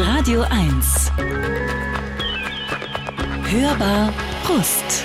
Radio 1. Hörbar Brust.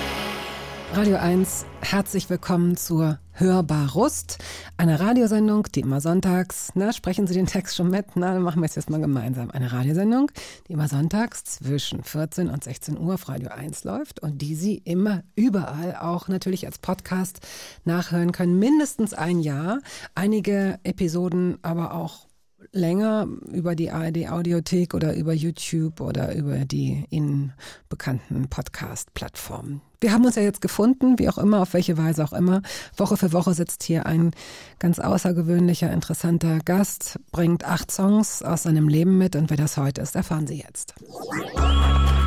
Radio 1, herzlich willkommen zur Hörbar Rust, einer Radiosendung, die immer sonntags, na, sprechen Sie den Text schon mit? Na, dann machen wir es jetzt mal gemeinsam. Eine Radiosendung, die immer sonntags zwischen 14 und 16 Uhr auf Radio 1 läuft und die Sie immer überall auch natürlich als Podcast nachhören können. Mindestens ein Jahr. Einige Episoden aber auch länger über die ARD Audiothek oder über YouTube oder über die Ihnen bekannten Podcast-Plattformen. Wir haben uns ja jetzt gefunden, wie auch immer, auf welche Weise auch immer. Woche für Woche sitzt hier ein ganz außergewöhnlicher, interessanter Gast, bringt acht Songs aus seinem Leben mit und wer das heute ist, erfahren Sie jetzt.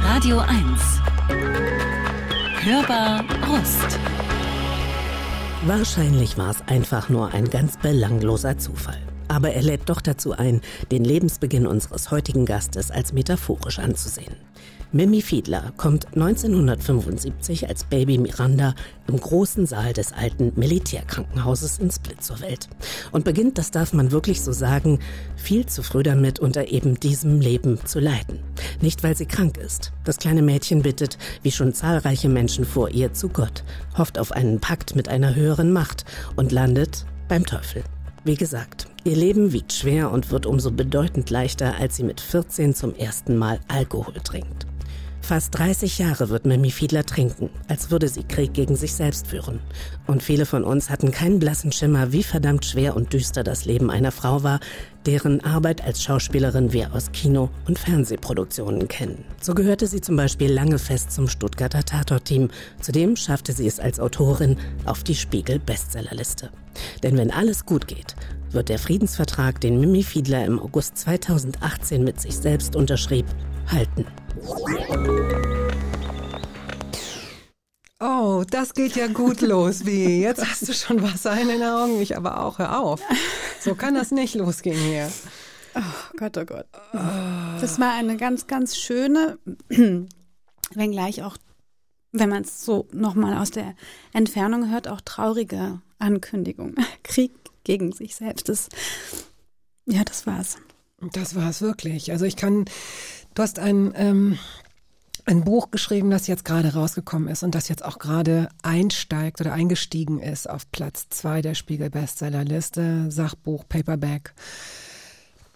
Radio 1. Hörbar Brust. Wahrscheinlich war es einfach nur ein ganz belangloser Zufall. Aber er lädt doch dazu ein, den Lebensbeginn unseres heutigen Gastes als metaphorisch anzusehen. Mimi Fiedler kommt 1975 als Baby Miranda im großen Saal des alten Militärkrankenhauses in Split zur Welt und beginnt, das darf man wirklich so sagen, viel zu früh damit, unter eben diesem Leben zu leiden. Nicht, weil sie krank ist. Das kleine Mädchen bittet, wie schon zahlreiche Menschen vor ihr, zu Gott, hofft auf einen Pakt mit einer höheren Macht und landet beim Teufel. Wie gesagt, ihr Leben wiegt schwer und wird umso bedeutend leichter, als sie mit 14 zum ersten Mal Alkohol trinkt. Fast 30 Jahre wird Mimi Fiedler trinken, als würde sie Krieg gegen sich selbst führen. Und viele von uns hatten keinen blassen Schimmer, wie verdammt schwer und düster das Leben einer Frau war, deren Arbeit als Schauspielerin wir aus Kino- und Fernsehproduktionen kennen. So gehörte sie zum Beispiel lange fest zum Stuttgarter Tatort-Team. Zudem schaffte sie es als Autorin auf die Spiegel-Bestsellerliste. Denn wenn alles gut geht, wird der Friedensvertrag, den Mimi Fiedler im August 2018 mit sich selbst unterschrieb, halten. Oh, das geht ja gut los, wie jetzt hast du schon Wasser in den Augen, ich aber auch, hör auf. So kann das nicht losgehen hier. Oh Gott, oh Gott. Das war eine ganz, ganz schöne, wenngleich auch, wenn man es so nochmal aus der Entfernung hört, auch traurige Ankündigung. Krieg gegen sich selbst. Das, ja, das war's. Das war es wirklich. Also ich kann, du hast ein, ähm, ein Buch geschrieben, das jetzt gerade rausgekommen ist und das jetzt auch gerade einsteigt oder eingestiegen ist auf Platz zwei der Spiegel Bestsellerliste, Sachbuch, Paperback,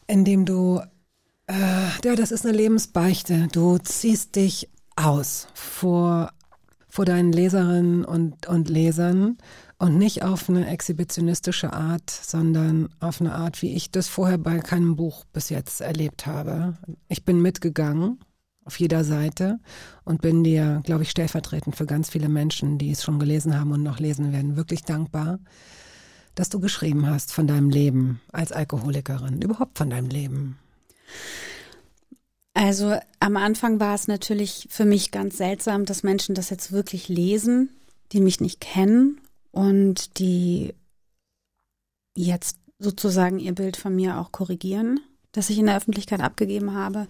in dem du, äh, ja, das ist eine Lebensbeichte. Du ziehst dich aus vor, vor deinen Leserinnen und, und Lesern und nicht auf eine exhibitionistische Art, sondern auf eine Art, wie ich das vorher bei keinem Buch bis jetzt erlebt habe. Ich bin mitgegangen auf jeder Seite und bin dir, glaube ich, stellvertretend für ganz viele Menschen, die es schon gelesen haben und noch lesen werden, wirklich dankbar, dass du geschrieben hast von deinem Leben als Alkoholikerin, überhaupt von deinem Leben. Also am Anfang war es natürlich für mich ganz seltsam, dass Menschen das jetzt wirklich lesen, die mich nicht kennen und die jetzt sozusagen ihr Bild von mir auch korrigieren, das ich in der Öffentlichkeit abgegeben habe.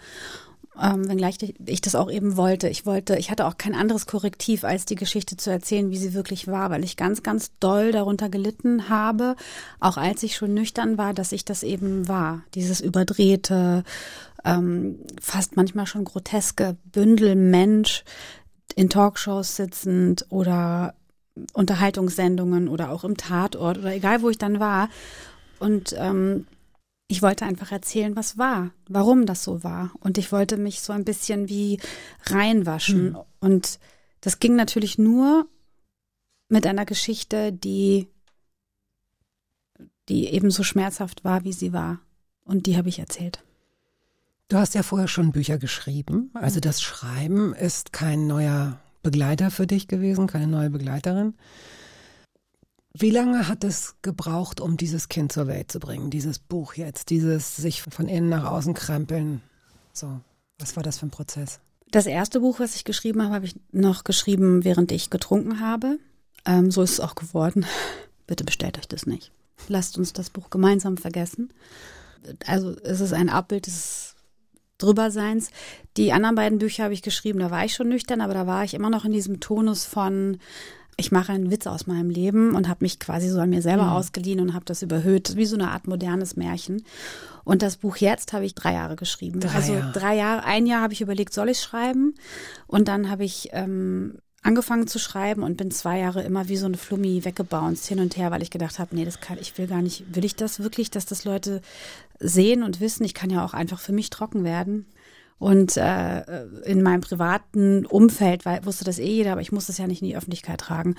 Ähm, wenngleich ich das auch eben wollte. Ich wollte, ich hatte auch kein anderes Korrektiv, als die Geschichte zu erzählen, wie sie wirklich war, weil ich ganz, ganz doll darunter gelitten habe, auch als ich schon nüchtern war, dass ich das eben war. Dieses überdrehte, ähm, fast manchmal schon groteske Bündel Mensch in Talkshows sitzend oder Unterhaltungssendungen oder auch im Tatort oder egal, wo ich dann war. Und ähm, ich wollte einfach erzählen, was war, warum das so war. Und ich wollte mich so ein bisschen wie reinwaschen. Hm. Und das ging natürlich nur mit einer Geschichte, die, die ebenso schmerzhaft war, wie sie war. Und die habe ich erzählt. Du hast ja vorher schon Bücher geschrieben. Also das Schreiben ist kein neuer Begleiter für dich gewesen, keine neue Begleiterin. Wie lange hat es gebraucht, um dieses Kind zur Welt zu bringen, dieses Buch jetzt, dieses sich von innen nach außen krempeln? So, was war das für ein Prozess? Das erste Buch, was ich geschrieben habe, habe ich noch geschrieben, während ich getrunken habe. Ähm, so ist es auch geworden. Bitte bestellt euch das nicht. Lasst uns das Buch gemeinsam vergessen. Also es ist ein Abbild des Drüberseins. Die anderen beiden Bücher habe ich geschrieben, da war ich schon nüchtern, aber da war ich immer noch in diesem Tonus von ich mache einen Witz aus meinem Leben und habe mich quasi so an mir selber Mhm. ausgeliehen und habe das überhöht, wie so eine Art modernes Märchen. Und das Buch jetzt habe ich drei Jahre geschrieben. Drei also Jahre. drei Jahre, ein Jahr habe ich überlegt, soll ich schreiben? Und dann habe ich ähm, angefangen zu schreiben und bin zwei Jahre immer wie so eine Flummi weggebounced hin und her, weil ich gedacht habe, nee, das kann ich will gar nicht. Will ich das wirklich, dass das Leute sehen und wissen? Ich kann ja auch einfach für mich trocken werden. Und äh, in meinem privaten Umfeld weil, wusste das eh jeder, aber ich musste es ja nicht in die Öffentlichkeit tragen.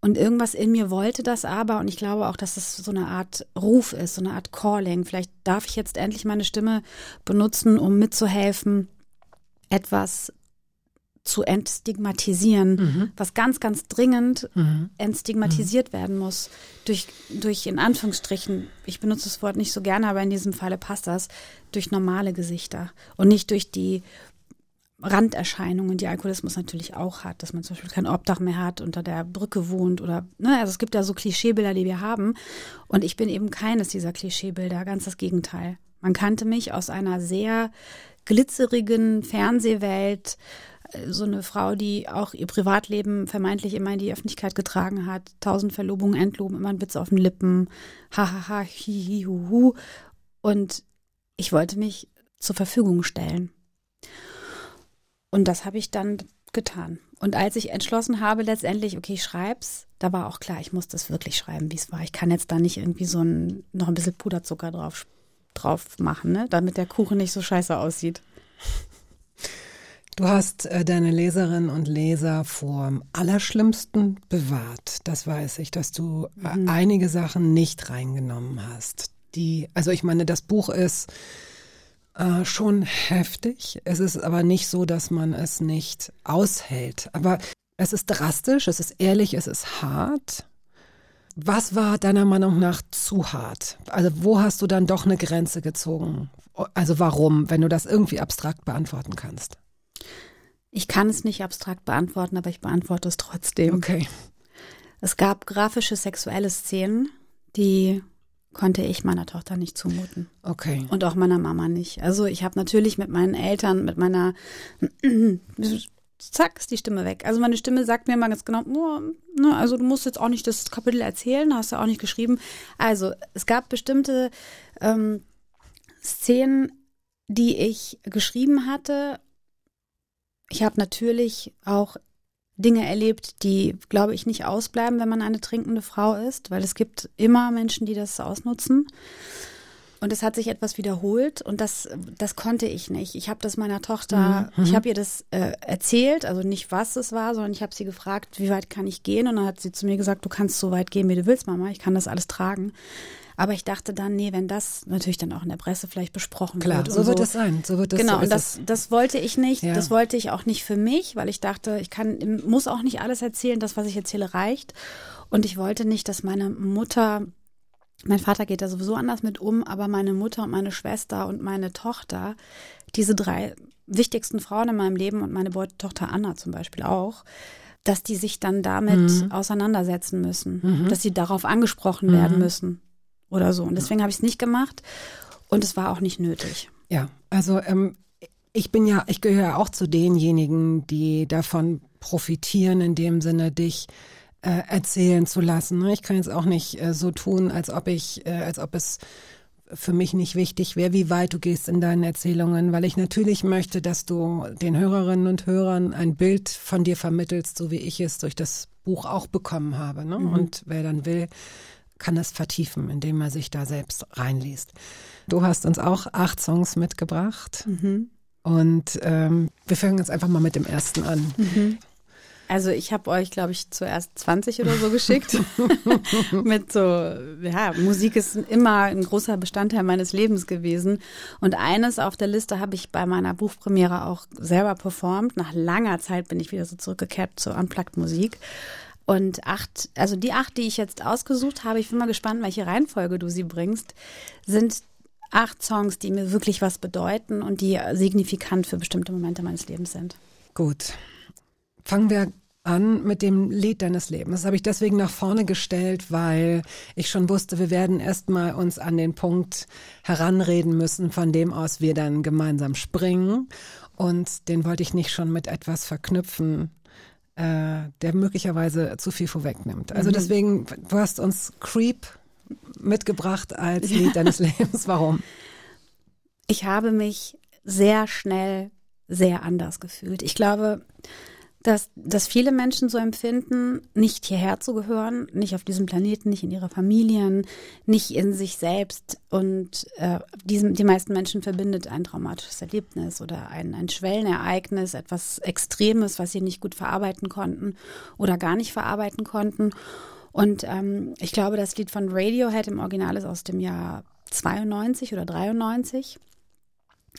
Und irgendwas in mir wollte das aber und ich glaube auch, dass es so eine Art Ruf ist, so eine Art Calling. Vielleicht darf ich jetzt endlich meine Stimme benutzen, um mitzuhelfen, etwas zu entstigmatisieren, Mhm. was ganz, ganz dringend entstigmatisiert werden muss. Durch, durch, in Anführungsstrichen, ich benutze das Wort nicht so gerne, aber in diesem Falle passt das, durch normale Gesichter und nicht durch die Randerscheinungen, die Alkoholismus natürlich auch hat, dass man zum Beispiel kein Obdach mehr hat, unter der Brücke wohnt oder, ne, also es gibt ja so Klischeebilder, die wir haben. Und ich bin eben keines dieser Klischeebilder, ganz das Gegenteil. Man kannte mich aus einer sehr glitzerigen Fernsehwelt, so eine Frau, die auch ihr Privatleben vermeintlich immer in die Öffentlichkeit getragen hat, tausend Verlobungen, Entloben, immer ein Witz auf den Lippen, hahaha, hihi, huhu. Und ich wollte mich zur Verfügung stellen. Und das habe ich dann getan. Und als ich entschlossen habe, letztendlich, okay, ich schreib's, da war auch klar, ich muss das wirklich schreiben, wie es war. Ich kann jetzt da nicht irgendwie so ein, noch ein bisschen Puderzucker drauf, drauf machen, ne? damit der Kuchen nicht so scheiße aussieht. Du hast äh, deine Leserinnen und Leser vor dem Allerschlimmsten bewahrt. Das weiß ich, dass du äh, Mhm. einige Sachen nicht reingenommen hast. Die, also ich meine, das Buch ist äh, schon heftig. Es ist aber nicht so, dass man es nicht aushält. Aber es ist drastisch, es ist ehrlich, es ist hart. Was war deiner Meinung nach zu hart? Also wo hast du dann doch eine Grenze gezogen? Also warum, wenn du das irgendwie abstrakt beantworten kannst? Ich kann es nicht abstrakt beantworten, aber ich beantworte es trotzdem. Okay. Es gab grafische sexuelle Szenen, die konnte ich meiner Tochter nicht zumuten. Okay. Und auch meiner Mama nicht. Also ich habe natürlich mit meinen Eltern, mit meiner Zack, ist die Stimme weg. Also meine Stimme sagt mir immer ganz genau, oh, ne, also du musst jetzt auch nicht das Kapitel erzählen, hast du auch nicht geschrieben. Also es gab bestimmte ähm, Szenen, die ich geschrieben hatte. Ich habe natürlich auch Dinge erlebt, die, glaube ich, nicht ausbleiben, wenn man eine trinkende Frau ist, weil es gibt immer Menschen, die das ausnutzen. Und es hat sich etwas wiederholt und das, das konnte ich nicht. Ich habe das meiner Tochter, Mhm. ich habe ihr das äh, erzählt, also nicht was es war, sondern ich habe sie gefragt, wie weit kann ich gehen? Und dann hat sie zu mir gesagt, du kannst so weit gehen, wie du willst, Mama, ich kann das alles tragen. Aber ich dachte dann, nee, wenn das natürlich dann auch in der Presse vielleicht besprochen Klar, wird. und so wird es sein. So wird es Genau, so und das, das wollte ich nicht. Ja. Das wollte ich auch nicht für mich, weil ich dachte, ich kann, muss auch nicht alles erzählen. Das, was ich erzähle, reicht. Und ich wollte nicht, dass meine Mutter, mein Vater geht da sowieso anders mit um, aber meine Mutter und meine Schwester und meine Tochter, diese drei wichtigsten Frauen in meinem Leben und meine Tochter Anna zum Beispiel auch, dass die sich dann damit Mhm. auseinandersetzen müssen, dass sie darauf angesprochen werden müssen oder so. Und deswegen habe ich es nicht gemacht und es war auch nicht nötig. Ja, also ähm, ich bin ja, ich gehöre auch zu denjenigen, die davon profitieren, in dem Sinne, dich äh, erzählen zu lassen. ne? Ich kann jetzt auch nicht äh, so tun, als ob ich, äh, als ob es für mich nicht wichtig wäre, wie weit du gehst in deinen Erzählungen, weil ich natürlich möchte, dass du den Hörerinnen und Hörern ein Bild von dir vermittelst, so wie ich es durch das Buch auch bekommen habe. Ne? Und wer dann will, kann es vertiefen, indem er sich da selbst reinliest. Du hast uns auch acht Songs mitgebracht und ähm, wir fangen jetzt einfach mal mit dem ersten an. Also ich habe euch, glaube ich, zuerst 20 oder so geschickt. Mit so, ja, Musik ist immer ein großer Bestandteil meines Lebens gewesen. Und eines auf der Liste habe ich bei meiner Buchpremiere auch selber performt. Nach langer Zeit bin ich wieder so zurückgekehrt zur Unplugged-Musik. Und acht, also die acht, die ich jetzt ausgesucht habe, ich bin mal gespannt, welche Reihenfolge du sie bringst, sind acht Songs, die mir wirklich was bedeuten und die signifikant für bestimmte Momente meines Lebens sind. Gut. Fangen wir an mit dem Lied deines Lebens. Das habe ich deswegen nach vorne gestellt, weil ich schon wusste, wir werden erstmal uns an den Punkt heranreden müssen, von dem aus wir dann gemeinsam springen. Und den wollte ich nicht schon mit etwas verknüpfen, äh, der möglicherweise zu viel vorwegnimmt. Also mhm. deswegen, du hast uns Creep mitgebracht als Lied deines Lebens. Warum? Ich habe mich sehr schnell sehr anders gefühlt. Ich glaube, dass, dass viele Menschen so empfinden, nicht hierher zu gehören, nicht auf diesem Planeten, nicht in ihre Familien, nicht in sich selbst. Und äh, diesem, die meisten Menschen verbindet ein traumatisches Erlebnis oder ein, ein Schwellenereignis, etwas Extremes, was sie nicht gut verarbeiten konnten oder gar nicht verarbeiten konnten. Und ähm, ich glaube, das Lied von Radiohead im Original ist aus dem Jahr 92 oder 93.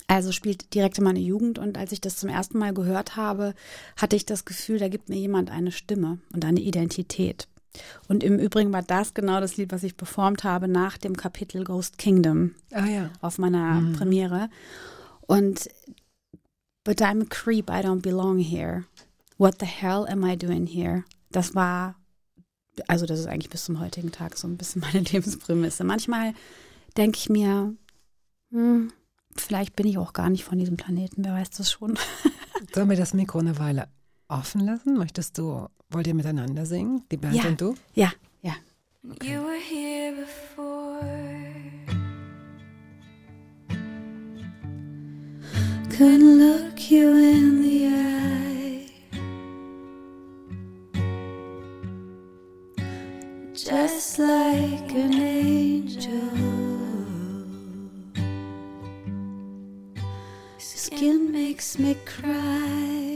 Also spielt direkt in meine Jugend und als ich das zum ersten Mal gehört habe, hatte ich das Gefühl, da gibt mir jemand eine Stimme und eine Identität. Und im Übrigen war das genau das Lied, was ich performt habe nach dem Kapitel Ghost Kingdom ah, ja. auf meiner mhm. Premiere. Und But I'm a creep, I don't belong here. What the hell am I doing here? Das war, also das ist eigentlich bis zum heutigen Tag so ein bisschen meine Lebensprämisse. Manchmal denke ich mir, hm, Vielleicht bin ich auch gar nicht von diesem Planeten, wer weiß das schon. Sollen wir das Mikro eine Weile offen lassen? Möchtest du, wollt ihr miteinander singen, die Band ja. und du? Ja, ja. Okay. You were here before. Couldn't look you in the eye. Just like an angel. Makes me cry.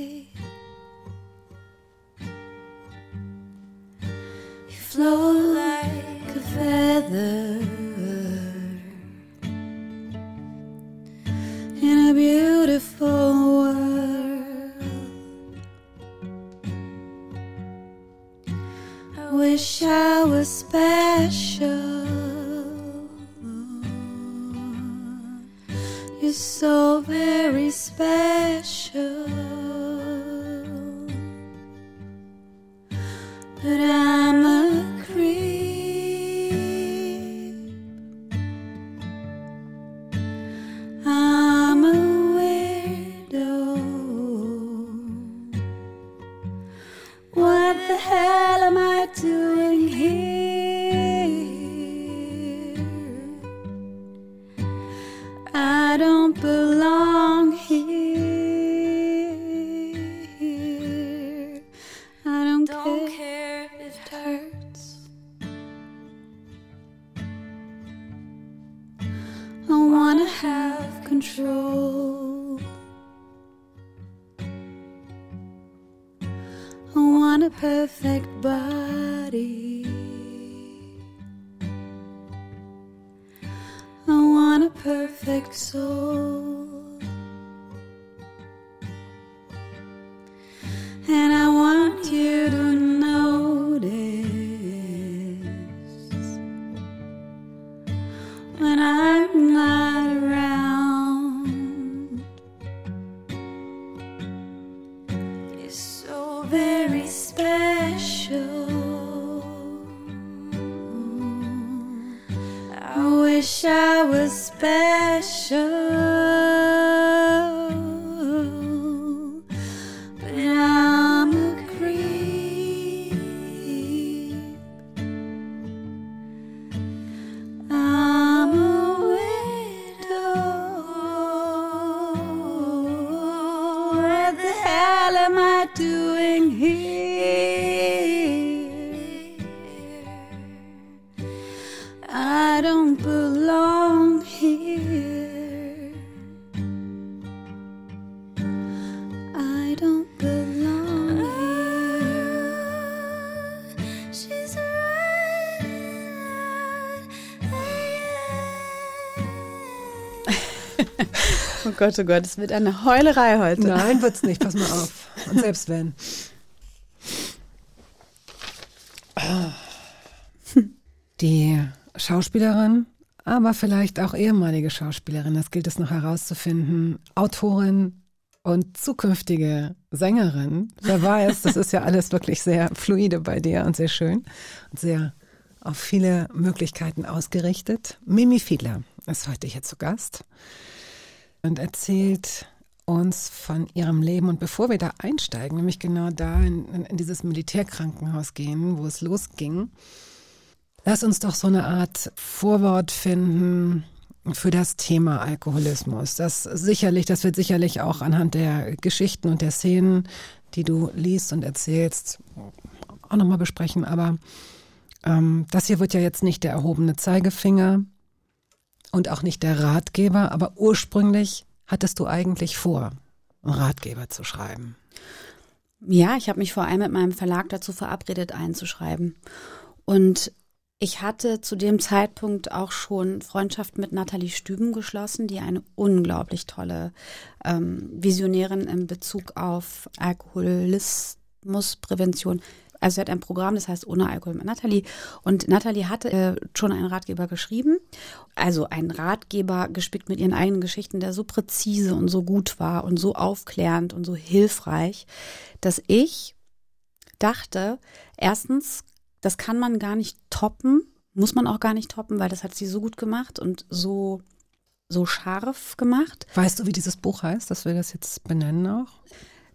Gott, oh Gott, es wird eine Heulerei heute. Nein, wird's nicht. Pass mal auf. Und selbst wenn. Die Schauspielerin, aber vielleicht auch ehemalige Schauspielerin, das gilt es noch herauszufinden, Autorin und zukünftige Sängerin. Wer weiß, das ist ja alles wirklich sehr fluide bei dir und sehr schön und sehr auf viele Möglichkeiten ausgerichtet. Mimi Fiedler ist heute hier zu Gast und erzählt uns von ihrem Leben. Und bevor wir da einsteigen, nämlich genau da in, in, dieses Militärkrankenhaus gehen, wo es losging, lass uns doch so eine Art Vorwort finden für das Thema Alkoholismus. Das sicherlich, das wird sicherlich auch anhand der Geschichten und der Szenen, die du liest und erzählst, auch nochmal besprechen. Aber ähm, das hier wird ja jetzt nicht der erhobene Zeigefinger und auch nicht der Ratgeber, aber ursprünglich hattest du eigentlich vor, einen Ratgeber zu schreiben? Ja, ich habe mich vor allem mit meinem Verlag dazu verabredet, einzuschreiben. Und ich hatte zu dem Zeitpunkt auch schon Freundschaft mit Nathalie Stüben geschlossen, die eine unglaublich tolle ähm, Visionärin in Bezug auf Alkoholismusprävention also sie hat ein Programm, das heißt Ohne Alkohol mit Nathalie. Und Nathalie hatte äh, schon einen Ratgeber geschrieben. Also einen Ratgeber gespickt mit ihren eigenen Geschichten, der so präzise und so gut war und so aufklärend und so hilfreich, dass ich dachte, erstens, das kann man gar nicht toppen, muss man auch gar nicht toppen, weil das hat sie so gut gemacht und so so scharf gemacht. Weißt du, wie dieses Buch heißt, dass wir das jetzt benennen auch?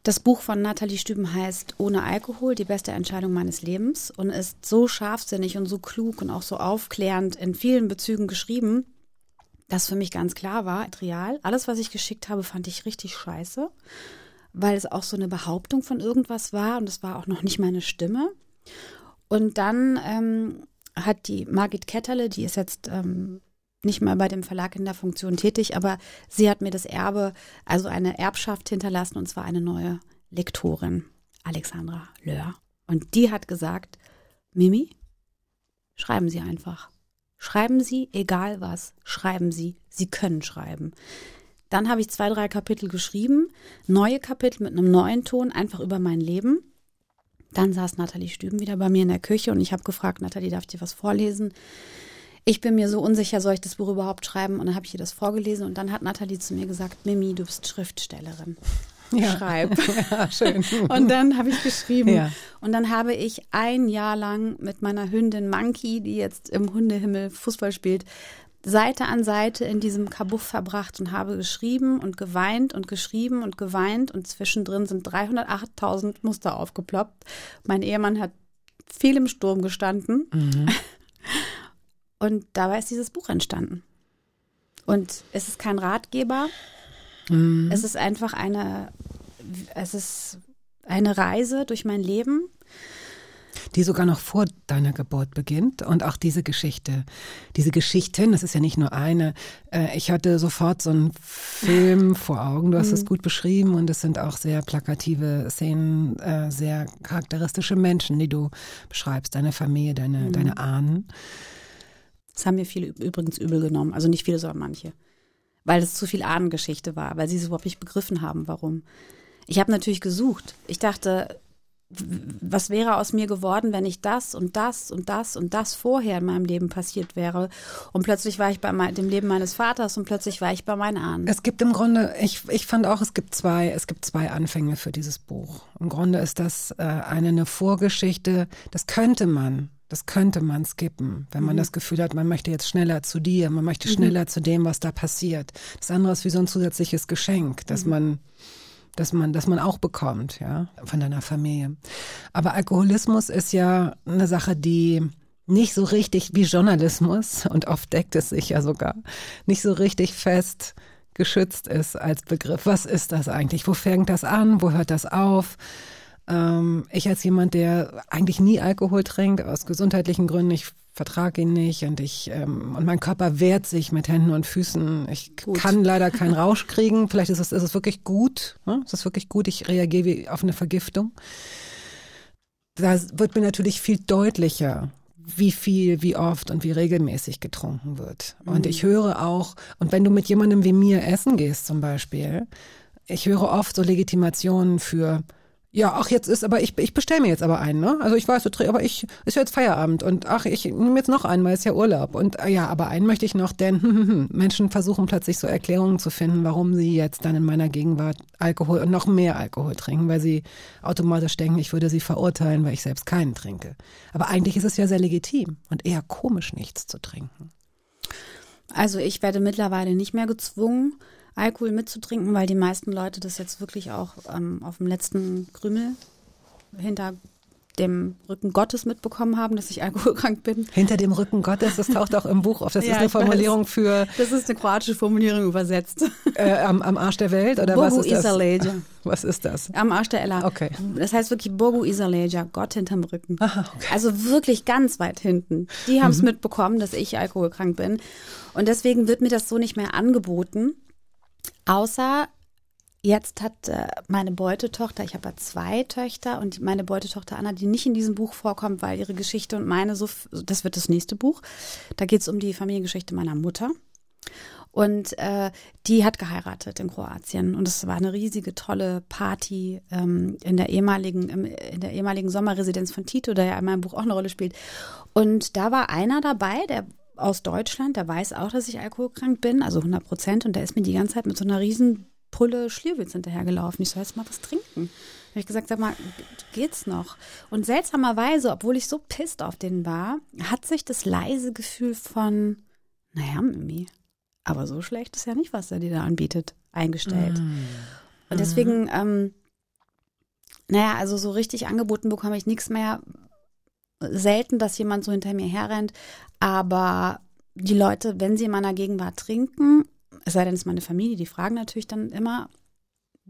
Das Buch von Nathalie Stüben heißt Ohne Alkohol, die beste Entscheidung meines Lebens und ist so scharfsinnig und so klug und auch so aufklärend in vielen Bezügen geschrieben, dass für mich ganz klar war, real, alles, was ich geschickt habe, fand ich richtig scheiße, weil es auch so eine Behauptung von irgendwas war und es war auch noch nicht meine Stimme. Und dann ähm, hat die Margit Ketterle, die ist jetzt ähm, nicht mehr bei dem Verlag in der Funktion tätig, aber sie hat mir das Erbe, also eine Erbschaft hinterlassen und zwar eine neue Lektorin, Alexandra Löhr. Und die hat gesagt, Mimi, schreiben Sie einfach. Schreiben Sie, egal was, schreiben Sie. Sie können schreiben. Dann habe ich zwei, drei Kapitel geschrieben, neue Kapitel mit einem neuen Ton, einfach über mein Leben. Dann saß Nathalie Stüben wieder bei mir in der Küche und ich habe gefragt, Nathalie, darf ich dir was vorlesen? Ich bin mir so unsicher, soll ich das Buch überhaupt schreiben? Und dann habe ich ihr das vorgelesen und dann hat Nathalie zu mir gesagt, Mimi, du bist Schriftstellerin. Ja. Schreib. Ja, schön. Und dann habe ich geschrieben. Ja. Und dann habe ich ein Jahr lang mit meiner Hündin Monkey, die jetzt im Hundehimmel Fußball spielt, Seite an Seite in diesem Kabuff verbracht und habe geschrieben und geweint und geschrieben und geweint und zwischendrin sind 308.000 Muster aufgeploppt. Mein Ehemann hat viel im Sturm gestanden. Mhm. Und dabei ist dieses Buch entstanden. Und es ist kein Ratgeber. Mhm. Es ist einfach eine, es ist eine Reise durch mein Leben. Die sogar noch vor deiner Geburt beginnt und auch diese Geschichte, diese Geschichten, das ist ja nicht nur eine. Äh, ich hatte sofort so einen Film vor Augen, du hast mhm. es gut beschrieben und es sind auch sehr plakative Szenen, äh, sehr charakteristische Menschen, die du beschreibst, deine Familie, deine, mhm. deine Ahnen. Das haben mir viele übrigens übel genommen. Also nicht viele, sondern manche. Weil es zu viel Ahnengeschichte war, weil sie es überhaupt nicht begriffen haben, warum. Ich habe natürlich gesucht. Ich dachte, was wäre aus mir geworden, wenn ich das und das und das und das vorher in meinem Leben passiert wäre? Und plötzlich war ich bei dem Leben meines Vaters und plötzlich war ich bei meinen Ahnen. Es gibt im Grunde, ich, ich fand auch, es gibt zwei, es gibt zwei Anfänge für dieses Buch. Im Grunde ist das äh, eine, eine Vorgeschichte, das könnte man das könnte man skippen, wenn man mhm. das Gefühl hat, man möchte jetzt schneller zu dir, man möchte mhm. schneller zu dem, was da passiert. Das andere ist wie so ein zusätzliches Geschenk, dass mhm. man dass man, dass man auch bekommt, ja, von deiner Familie. Aber Alkoholismus ist ja eine Sache, die nicht so richtig wie Journalismus, und oft deckt es sich ja sogar, nicht so richtig fest geschützt ist als Begriff. Was ist das eigentlich? Wo fängt das an? Wo hört das auf? Ähm, ich als jemand, der eigentlich nie Alkohol trinkt, aus gesundheitlichen Gründen, ich vertrage ihn nicht und ich ähm, und mein Körper wehrt sich mit Händen und Füßen. Ich gut. kann leider keinen Rausch kriegen. Vielleicht ist es, ist es wirklich gut. Ne? Ist es wirklich gut? Ich reagiere wie auf eine Vergiftung. Da wird mir natürlich viel deutlicher, wie viel, wie oft und wie regelmäßig getrunken wird. Mhm. Und ich höre auch, und wenn du mit jemandem wie mir essen gehst zum Beispiel, ich höre oft so Legitimationen für ja, ach, jetzt ist aber, ich, ich bestelle mir jetzt aber einen, ne? Also ich weiß, aber ich, ist ja jetzt Feierabend und ach, ich nehme jetzt noch einen, weil es ja Urlaub. Und ah ja, aber einen möchte ich noch, denn Menschen versuchen plötzlich so Erklärungen zu finden, warum sie jetzt dann in meiner Gegenwart Alkohol und noch mehr Alkohol trinken, weil sie automatisch denken, ich würde sie verurteilen, weil ich selbst keinen trinke. Aber eigentlich ist es ja sehr legitim und eher komisch, nichts zu trinken. Also ich werde mittlerweile nicht mehr gezwungen, Alkohol mitzutrinken, weil die meisten Leute das jetzt wirklich auch ähm, auf dem letzten Krümel hinter dem Rücken Gottes mitbekommen haben, dass ich alkoholkrank bin. Hinter dem Rücken Gottes, das taucht auch im Buch auf. Das Ja, ist eine. Formulierung für Das ist eine kroatische Formulierung übersetzt. äh, am, am Arsch der Welt oder was Bogu ist das? Was ist das? Am Arsch der Ella. Okay. Das heißt wirklich Bogu iza leđa, Gott hinterm Rücken. Aha, okay. Also wirklich ganz weit hinten. Die haben es Mhm. mitbekommen, dass ich alkoholkrank bin. Und deswegen wird mir das so nicht mehr angeboten. Außer jetzt hat äh, meine Beutetochter, ich habe ja zwei Töchter und meine Beutetochter Anna, die nicht in diesem Buch vorkommt, weil ihre Geschichte und meine so, das wird das nächste Buch. Da geht es um die Familiengeschichte meiner Mutter. Und äh, die hat geheiratet in Kroatien und es war eine riesige tolle Party ähm, in der ehemaligen im, in der ehemaligen Sommerresidenz von Tito, der ja in meinem Buch auch eine Rolle spielt. Und da war einer dabei, der aus Deutschland, der weiß auch, dass ich alkoholkrank bin, also 100 Prozent, und der ist mir die ganze Zeit mit so einer riesen Pulle Schlierwitz hinterhergelaufen. Ich soll jetzt mal was trinken. Habe ich gesagt, sag mal, geht's noch? Und seltsamerweise, obwohl ich so pisst auf den war, hat sich das leise Gefühl von, naja, Mimi, aber so schlecht ist ja nicht, was er dir da anbietet, eingestellt. Und deswegen, ähm, naja, also so richtig angeboten bekomme ich nichts mehr. Selten, dass jemand so hinter mir herrennt. Aber die Leute, wenn sie in meiner Gegenwart trinken, es sei denn, es ist meine Familie, die fragen natürlich dann immer,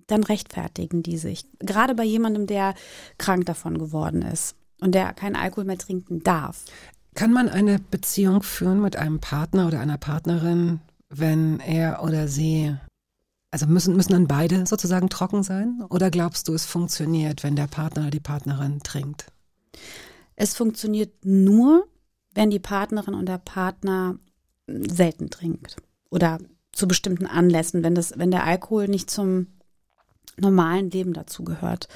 dann rechtfertigen die sich. Gerade bei jemandem, der krank davon geworden ist und der keinen Alkohol mehr trinken darf. Kann man eine Beziehung führen mit einem Partner oder einer Partnerin, wenn er oder sie, also müssen, müssen dann beide sozusagen trocken sein? Oder glaubst du, es funktioniert, wenn der Partner oder die Partnerin trinkt? Es funktioniert nur, wenn die Partnerin und der Partner selten trinkt oder zu bestimmten Anlässen, wenn das, wenn der Alkohol nicht zum normalen Leben dazugehört.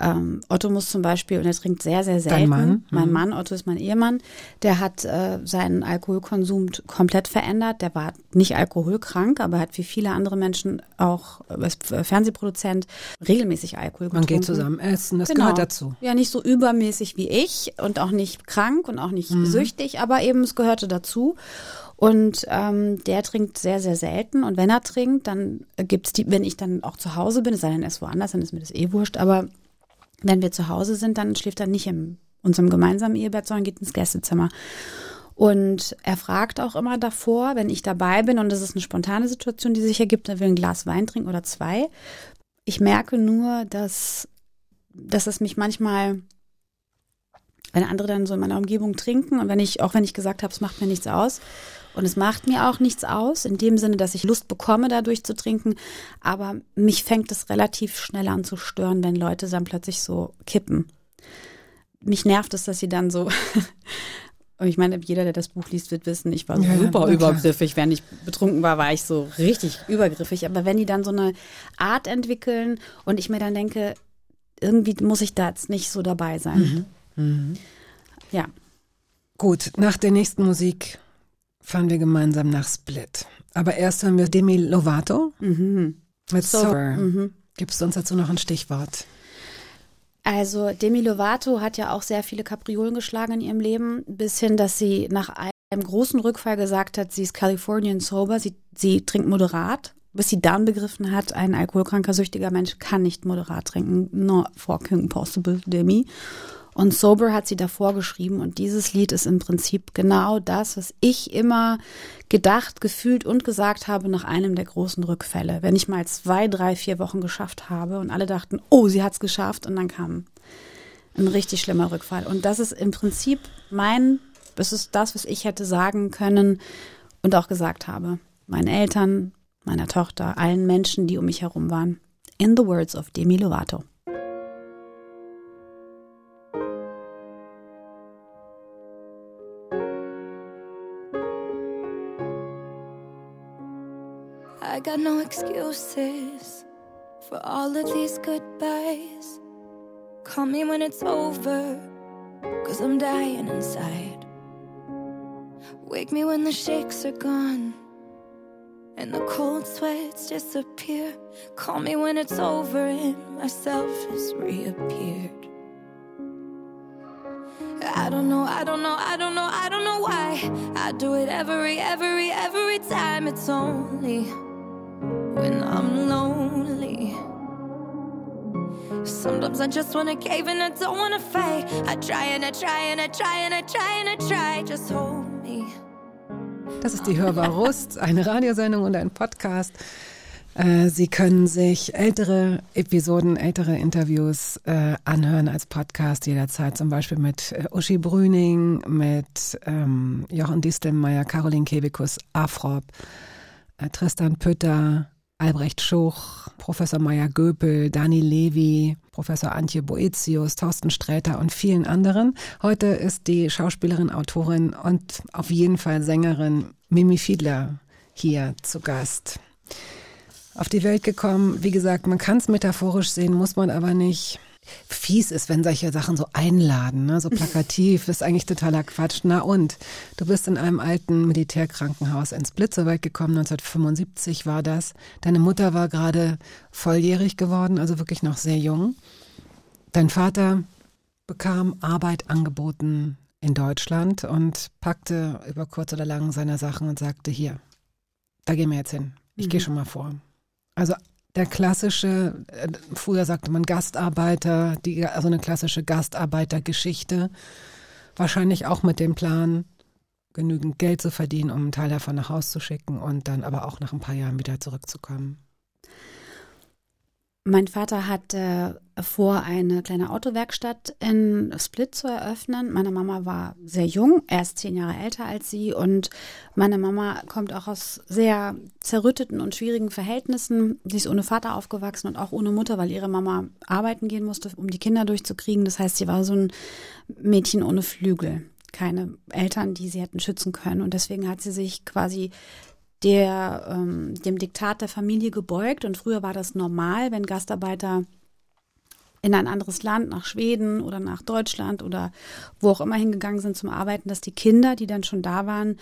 Ähm, Otto muss zum Beispiel, und er trinkt sehr, sehr selten. Mann? Mein Mhm. Mann, Otto ist mein Ehemann, der hat äh, seinen Alkoholkonsum komplett verändert. Der war nicht alkoholkrank, aber hat wie viele andere Menschen auch, äh, ist Fernsehproduzent, regelmäßig Alkohol Man getrunken. geht zusammen essen, das Genau. gehört dazu. Ja, nicht so übermäßig wie ich und auch nicht krank und auch nicht Mhm. süchtig, aber eben es gehörte dazu. Und ähm, der trinkt sehr, sehr selten. Und wenn er trinkt, dann gibt's die, wenn ich dann auch zu Hause bin, es sei denn, er ist woanders, dann ist mir das eh wurscht. Aber wenn wir zu Hause sind, dann schläft er nicht in unserem gemeinsamen Ehebett, sondern geht ins Gästezimmer. Und er fragt auch immer davor, wenn ich dabei bin und das ist eine spontane Situation, die sich ergibt, er will ein Glas Wein trinken oder zwei. Ich merke nur, dass, dass es mich manchmal, wenn andere dann so in meiner Umgebung trinken und wenn ich, auch wenn ich gesagt habe, es macht mir nichts aus, und es macht mir auch nichts aus, in dem Sinne, dass ich Lust bekomme, dadurch zu trinken. Aber mich fängt es relativ schnell an zu stören, wenn Leute dann plötzlich so kippen. Mich nervt es, dass sie dann so. Und ich meine, jeder, der das Buch liest, wird wissen, ich war Ja, super übergriffig. Wenn ich betrunken war, war ich so richtig übergriffig. Aber wenn die dann so eine Art entwickeln und ich mir dann denke, irgendwie muss ich da jetzt nicht so dabei sein. Ja. Gut, nach der nächsten Musik fahren wir gemeinsam nach Split. Aber erst hören wir Demi Lovato Mhm. mit So, Sober. mhm. Gibst du uns dazu noch ein Stichwort? Also Demi Lovato hat ja auch sehr viele Kapriolen geschlagen in ihrem Leben, bis hin, dass sie nach einem großen Rückfall gesagt hat, sie ist Californian sober, sie, sie trinkt moderat, bis sie dann begriffen hat, ein alkoholkranker, süchtiger Mensch kann nicht moderat trinken. Not fucking possible, Demi. Und Sober hat sie davor geschrieben und dieses Lied ist im Prinzip genau das, was ich immer gedacht, gefühlt und gesagt habe nach einem der großen Rückfälle. Wenn ich mal zwei, drei, vier Wochen geschafft habe und alle dachten, oh, sie hat's geschafft und dann kam ein richtig schlimmer Rückfall. Und das ist im Prinzip mein, das ist das, was ich hätte sagen können und auch gesagt habe. Meinen Eltern, meiner Tochter, allen Menschen, die um mich herum waren. In the words of Demi Lovato. I got no excuses for all of these goodbyes. Call me when it's over, cause I'm dying inside. Wake me when the shakes are gone and the cold sweats disappear. Call me when it's over and myself has reappeared. I don't know, I don't know, I don't know, I don't know why. I do it every, every, every time. It's only when I'm lonely. Sometimes I just wanna cave and I don't wanna fight. I try and I try and I try and I try and I try. Just hold me. Das ist die Hörbar Rust, eine Radiosendung und ein Podcast. Äh, Sie können sich ältere Episoden, ältere Interviews äh, anhören als Podcast jederzeit, zum Beispiel mit äh, Uschi Brüning, mit ähm, Jochen Distelmeier, Caroline Kebekus, Afrop, äh, Tristan Pütter, Albrecht Schuch, Professor Meier Göpel, Dani Levi, Professor Antje Boetius, Thorsten Sträter und vielen anderen. Heute ist die Schauspielerin, Autorin und auf jeden Fall Sängerin Mimi Fiedler hier zu Gast. Auf die Welt gekommen, wie gesagt, man kann es metaphorisch sehen, muss man aber nicht fies ist, wenn solche Sachen so einladen, ne? so plakativ, ist eigentlich totaler Quatsch. Na und, du bist in einem alten Militärkrankenhaus in Split zur Welt gekommen, 1975 war das. Deine Mutter war gerade volljährig geworden, also wirklich noch sehr jung. Dein Vater bekam Arbeit angeboten in Deutschland und packte über kurz oder lang seine Sachen und sagte, hier, da gehen wir jetzt hin. Ich mhm. gehe schon mal vor. Also der klassische, äh, früher sagte man Gastarbeiter, die, also eine klassische Gastarbeitergeschichte. Wahrscheinlich auch mit dem Plan, genügend Geld zu verdienen, um einen Teil davon nach Hause zu schicken und dann aber auch nach ein paar Jahren wieder zurückzukommen. Mein Vater hatte vor, eine kleine Autowerkstatt in Split zu eröffnen. Meine Mama war sehr jung, erst zehn Jahre älter als sie. Und meine Mama kommt auch aus sehr zerrütteten und schwierigen Verhältnissen. Sie ist ohne Vater aufgewachsen und auch ohne Mutter, weil ihre Mama arbeiten gehen musste, um die Kinder durchzukriegen. Das heißt, sie war so ein Mädchen ohne Flügel. Keine Eltern, die sie hätten schützen können. Und deswegen hat sie sich quasi der, ähm, dem Diktat der Familie gebeugt. Und früher war das normal, wenn Gastarbeiter in ein anderes Land, nach Schweden oder nach Deutschland oder wo auch immer hingegangen sind zum Arbeiten, dass die Kinder, die dann schon da waren,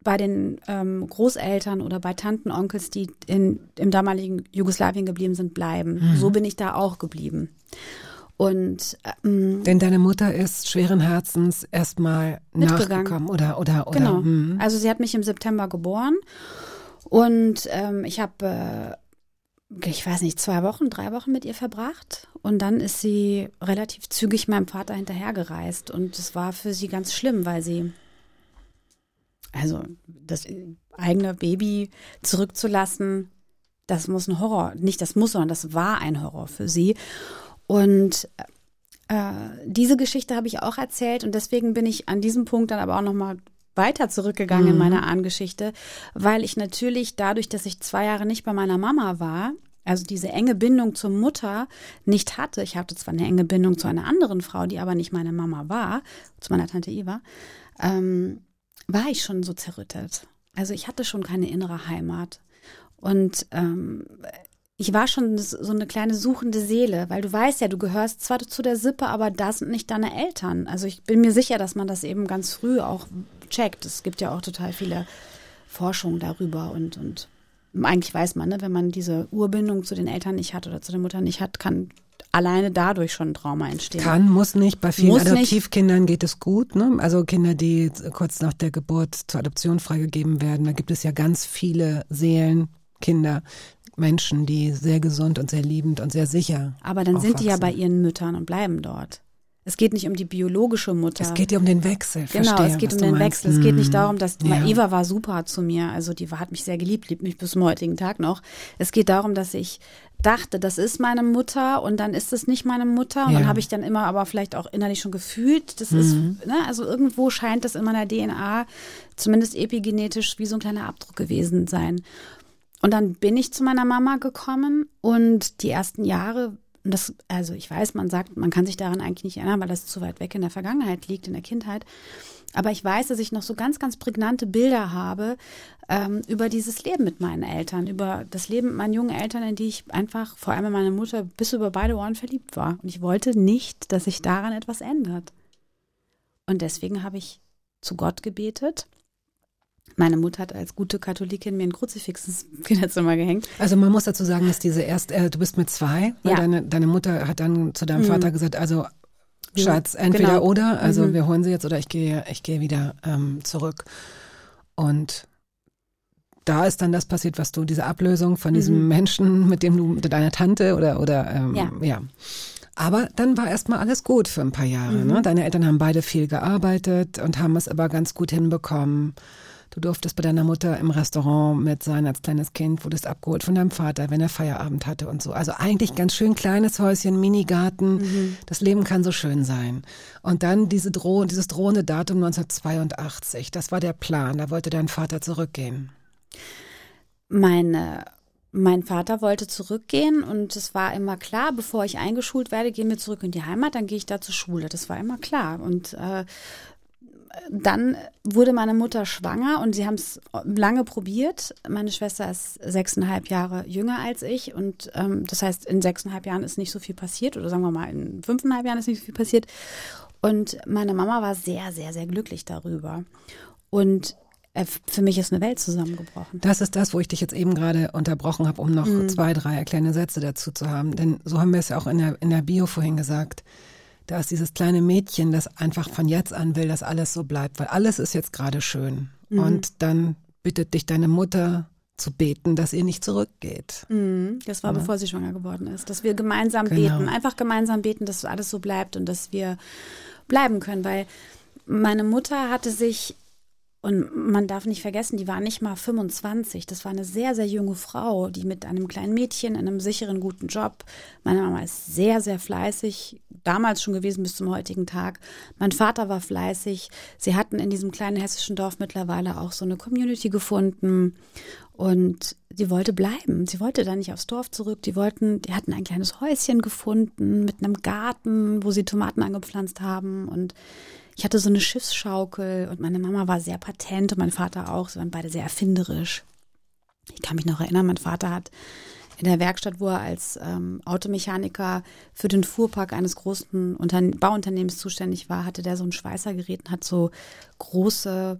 bei den ähm, Großeltern oder bei Tanten, Onkels, die in, im damaligen Jugoslawien geblieben sind, bleiben. Mhm. So bin ich da auch geblieben. Und ähm, denn deine Mutter ist schweren Herzens erstmal nachgekommen oder oder oder genau. Hm. Also sie hat mich im September geboren und ähm, ich habe äh, ich weiß nicht zwei Wochen, drei Wochen mit ihr verbracht und dann ist sie relativ zügig meinem Vater hinterhergereist und es war für sie ganz schlimm, weil sie also das eigene Baby zurückzulassen, das muss ein Horror, nicht das muss, sondern das war ein Horror für sie. Und äh, diese Geschichte habe ich auch erzählt und deswegen bin ich an diesem Punkt dann aber auch nochmal weiter zurückgegangen mhm. in meiner Ahnengeschichte, weil ich natürlich dadurch, dass ich zwei Jahre nicht bei meiner Mama war, also diese enge Bindung zur Mutter nicht hatte. Ich hatte zwar eine enge Bindung zu einer anderen Frau, die aber nicht meine Mama war, zu meiner Tante Eva, ähm, war ich schon so zerrüttet. Also ich hatte schon keine innere Heimat. Und ähm, ich war schon so eine kleine suchende Seele, weil du weißt ja, du gehörst zwar zu der Sippe, aber das sind nicht deine Eltern. Also ich bin mir sicher, dass man das eben ganz früh auch checkt. Es gibt ja auch total viele Forschungen darüber und, und eigentlich weiß man, ne, wenn man diese Urbindung zu den Eltern nicht hat oder zu der Mutter nicht hat, kann alleine dadurch schon ein Trauma entstehen. Kann, muss nicht. Bei vielen muss Adoptivkindern nicht. geht es gut. Ne? Also Kinder, die kurz nach der Geburt zur Adoption freigegeben werden, da gibt es ja ganz viele Seelen, Kinder, Menschen, die sehr gesund und sehr liebend und sehr sicher. Aber dann sind die ja bei ihren Müttern und bleiben dort. Es geht nicht um die biologische Mutter. Es geht ja um den Wechsel. Genau, Verstehe, es geht um den meinst. Wechsel. Es geht nicht mhm. darum, dass ja. Eva war super zu mir. Also die hat mich sehr geliebt, liebt mich bis zum heutigen Tag noch. Es geht darum, dass ich dachte, das ist meine Mutter und dann ist es nicht meine Mutter. Und ja. dann habe ich dann immer aber vielleicht auch innerlich schon gefühlt, das mhm. ist, ne, also irgendwo scheint das in meiner DNA, zumindest epigenetisch, wie so ein kleiner Abdruck gewesen sein. Und dann bin ich zu meiner Mama gekommen und die ersten Jahre, das, also ich weiß, man sagt, man kann sich daran eigentlich nicht erinnern, weil das zu weit weg in der Vergangenheit liegt, in der Kindheit. Aber ich weiß, dass ich noch so ganz, ganz prägnante Bilder habe ähm, über dieses Leben mit meinen Eltern, über das Leben mit meinen jungen Eltern, in die ich einfach, vor allem in meine Mutter, bis über beide Ohren verliebt war. Und ich wollte nicht, dass sich daran etwas ändert. Und deswegen habe ich zu Gott gebetet meine Mutter hat als gute Katholikin mir ein Kruzifix ins Kinderzimmer gehängt. Also man muss dazu sagen, dass diese erst, äh, du bist mit zwei, ne? ja. deine, deine Mutter hat dann zu deinem mhm. Vater gesagt, also Schatz, entweder genau. oder, also mhm. wir holen sie jetzt oder ich gehe, ich gehe wieder ähm, zurück. Und da ist dann das passiert, was du, diese Ablösung von diesem Mhm. Menschen, mit dem du, mit deiner Tante oder, oder, ähm, Ja. ja. Aber dann war erstmal alles gut für ein paar Jahre. Mhm. Ne? Deine Eltern haben beide viel gearbeitet und haben es aber ganz gut hinbekommen. Du durftest bei deiner Mutter im Restaurant mit sein als kleines Kind, wurdest abgeholt von deinem Vater, wenn er Feierabend hatte und so. Also eigentlich ganz schön kleines Häuschen, Minigarten. Mhm. Das Leben kann so schön sein. Und dann diese Droh dieses drohende Datum 1982. Das war der Plan. Da wollte dein Vater zurückgehen. Meine, mein Vater wollte zurückgehen und es war immer klar, bevor ich eingeschult werde, gehen wir zurück in die Heimat, dann gehe ich da zur Schule. Das war immer klar. Und äh, dann wurde meine Mutter schwanger und sie haben es lange probiert. Meine Schwester ist sechseinhalb Jahre jünger als ich und ähm, das heißt, in sechseinhalb Jahren ist nicht so viel passiert oder sagen wir mal, in fünfeinhalb Jahren ist nicht so viel passiert. Und meine Mama war sehr, sehr, sehr glücklich darüber. Und äh, für mich ist eine Welt zusammengebrochen. Das ist das, wo ich dich jetzt eben gerade unterbrochen habe, um noch zwei, drei kleine Sätze dazu zu haben. Denn so haben wir es ja auch in der, in der Bio vorhin gesagt. Da ist dieses kleine Mädchen, das einfach von jetzt an will, dass alles so bleibt, weil alles ist jetzt gerade schön. Und dann bittet dich deine Mutter zu beten, dass ihr nicht zurückgeht. Mhm, Das war, bevor sie schwanger geworden ist. Dass wir gemeinsam Genau. beten, einfach gemeinsam beten, dass alles so bleibt und dass wir bleiben können. Weil meine Mutter hatte sich, und man darf nicht vergessen, die war nicht mal 25. Das war eine sehr, sehr junge Frau, die mit einem kleinen Mädchen in einem sicheren, guten Job. Meine Mama ist sehr, sehr fleißig, damals schon gewesen bis zum heutigen Tag. Mein Vater war fleißig. Sie hatten in diesem kleinen hessischen Dorf mittlerweile auch so eine Community gefunden. Und sie wollte bleiben. Sie wollte da nicht aufs Dorf zurück. Die wollten, die hatten ein kleines Häuschen gefunden mit einem Garten, wo sie Tomaten angepflanzt haben. Und ich hatte so eine Schiffsschaukel und meine Mama war sehr patent und mein Vater auch. Sie waren beide sehr erfinderisch. Ich kann mich noch erinnern, mein Vater hat in der Werkstatt, wo er als ähm, Automechaniker für den Fuhrpark eines großen Unterne Bauunternehmens zuständig war, hatte der so ein Schweißergerät und hat so große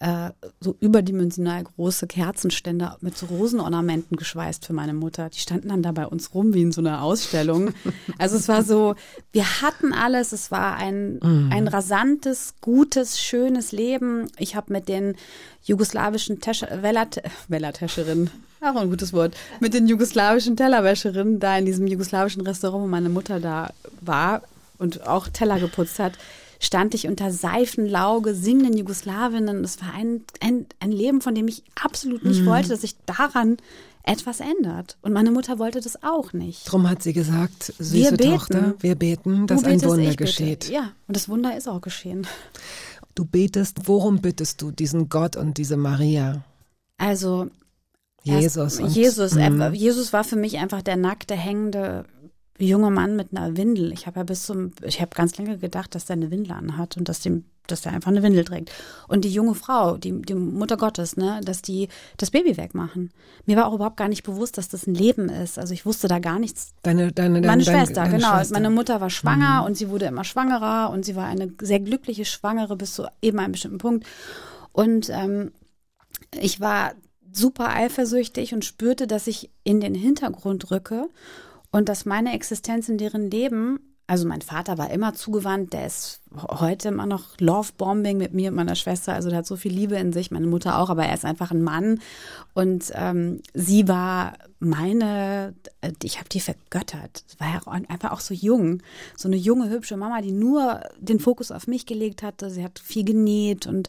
äh, so überdimensional große Kerzenständer mit so Rosenornamenten geschweißt für meine Mutter. Die standen dann da bei uns rum wie in so einer Ausstellung. Also es war so, wir hatten alles. Es war ein, ein rasantes, gutes, schönes Leben. Ich habe mit den jugoslawischen Tesche, Wellat, Wellertäscherinnen, auch ein gutes Wort, mit den jugoslawischen Tellerwäscherinnen da in diesem jugoslawischen Restaurant, wo meine Mutter da war und auch Teller geputzt hat, stand ich unter Seifenlauge singenden Jugoslawinnen. Das war ein, ein, ein Leben, von dem ich absolut nicht wollte, dass sich daran etwas ändert. Und meine Mutter wollte das auch nicht. Drum hat sie gesagt, süße Wir beten. Tochter, wir beten, dass ein Wunder bete. geschieht. Ja, und das Wunder ist auch geschehen. Du betest, worum bittest du diesen Gott und diese Maria? Also erst- Jesus. und- Jesus, Mhm. Jesus war für mich einfach der nackte, hängende junge Mann mit einer Windel. Ich habe ja bis zum, ich habe ganz lange gedacht, dass der eine Windel anhat und dass dem, dass der einfach eine Windel trägt. Und die junge Frau, die, die Mutter Gottes, ne, dass die das Baby wegmachen. Mir war auch überhaupt gar nicht bewusst, dass das ein Leben ist. Also ich wusste da gar nichts Deine, deine, deine, meine deine, Schwester, deine genau. Schwester. Meine Mutter war schwanger und sie wurde immer schwangerer und sie war eine sehr glückliche Schwangere bis zu eben einem bestimmten Punkt. Und ähm, ich war super eifersüchtig und spürte, dass ich in den Hintergrund rücke und dass meine Existenz in deren Leben, also mein Vater war immer zugewandt, der ist heute immer noch Love-Bombing mit mir und meiner Schwester, also der hat so viel Liebe in sich, meine Mutter auch, aber er ist einfach ein Mann und ähm, sie war meine, äh, ich habe die vergöttert, war ja einfach auch so jung, so eine junge, hübsche Mama, die nur den Fokus auf mich gelegt hatte, sie hat viel genäht und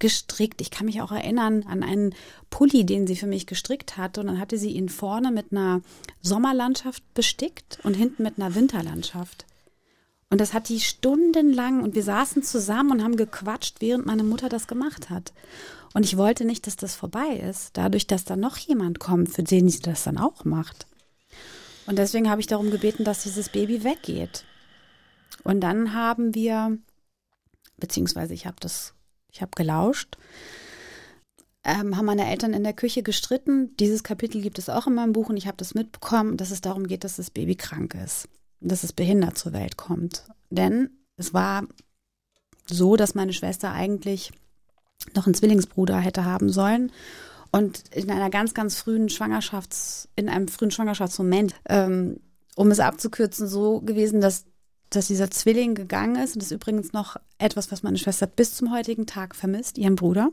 gestrickt. Ich kann mich auch erinnern an einen Pulli, den sie für mich gestrickt hatte. Und dann hatte sie ihn vorne mit einer Sommerlandschaft bestickt und hinten mit einer Winterlandschaft. Und das hat die stundenlang und wir saßen zusammen und haben gequatscht, während meine Mutter das gemacht hat. Und ich wollte nicht, dass das vorbei ist, dadurch, dass da noch jemand kommt, für den sie das dann auch macht. Und deswegen habe ich darum gebeten, dass dieses Baby weggeht. Und dann haben wir, beziehungsweise ich habe das, ich habe gelauscht, ähm, haben meine Eltern in der Küche gestritten. Dieses Kapitel gibt es auch in meinem Buch und ich habe das mitbekommen, dass es darum geht, dass das Baby krank ist, dass es behindert zur Welt kommt. Denn es war so, dass meine Schwester eigentlich noch einen Zwillingsbruder hätte haben sollen und in einer ganz, ganz frühen Schwangerschafts, in einem frühen Schwangerschaftsmoment, ähm, um es abzukürzen, so gewesen, dass dass dieser Zwilling gegangen ist. Und das ist übrigens noch etwas, was meine Schwester bis zum heutigen Tag vermisst, ihren Bruder.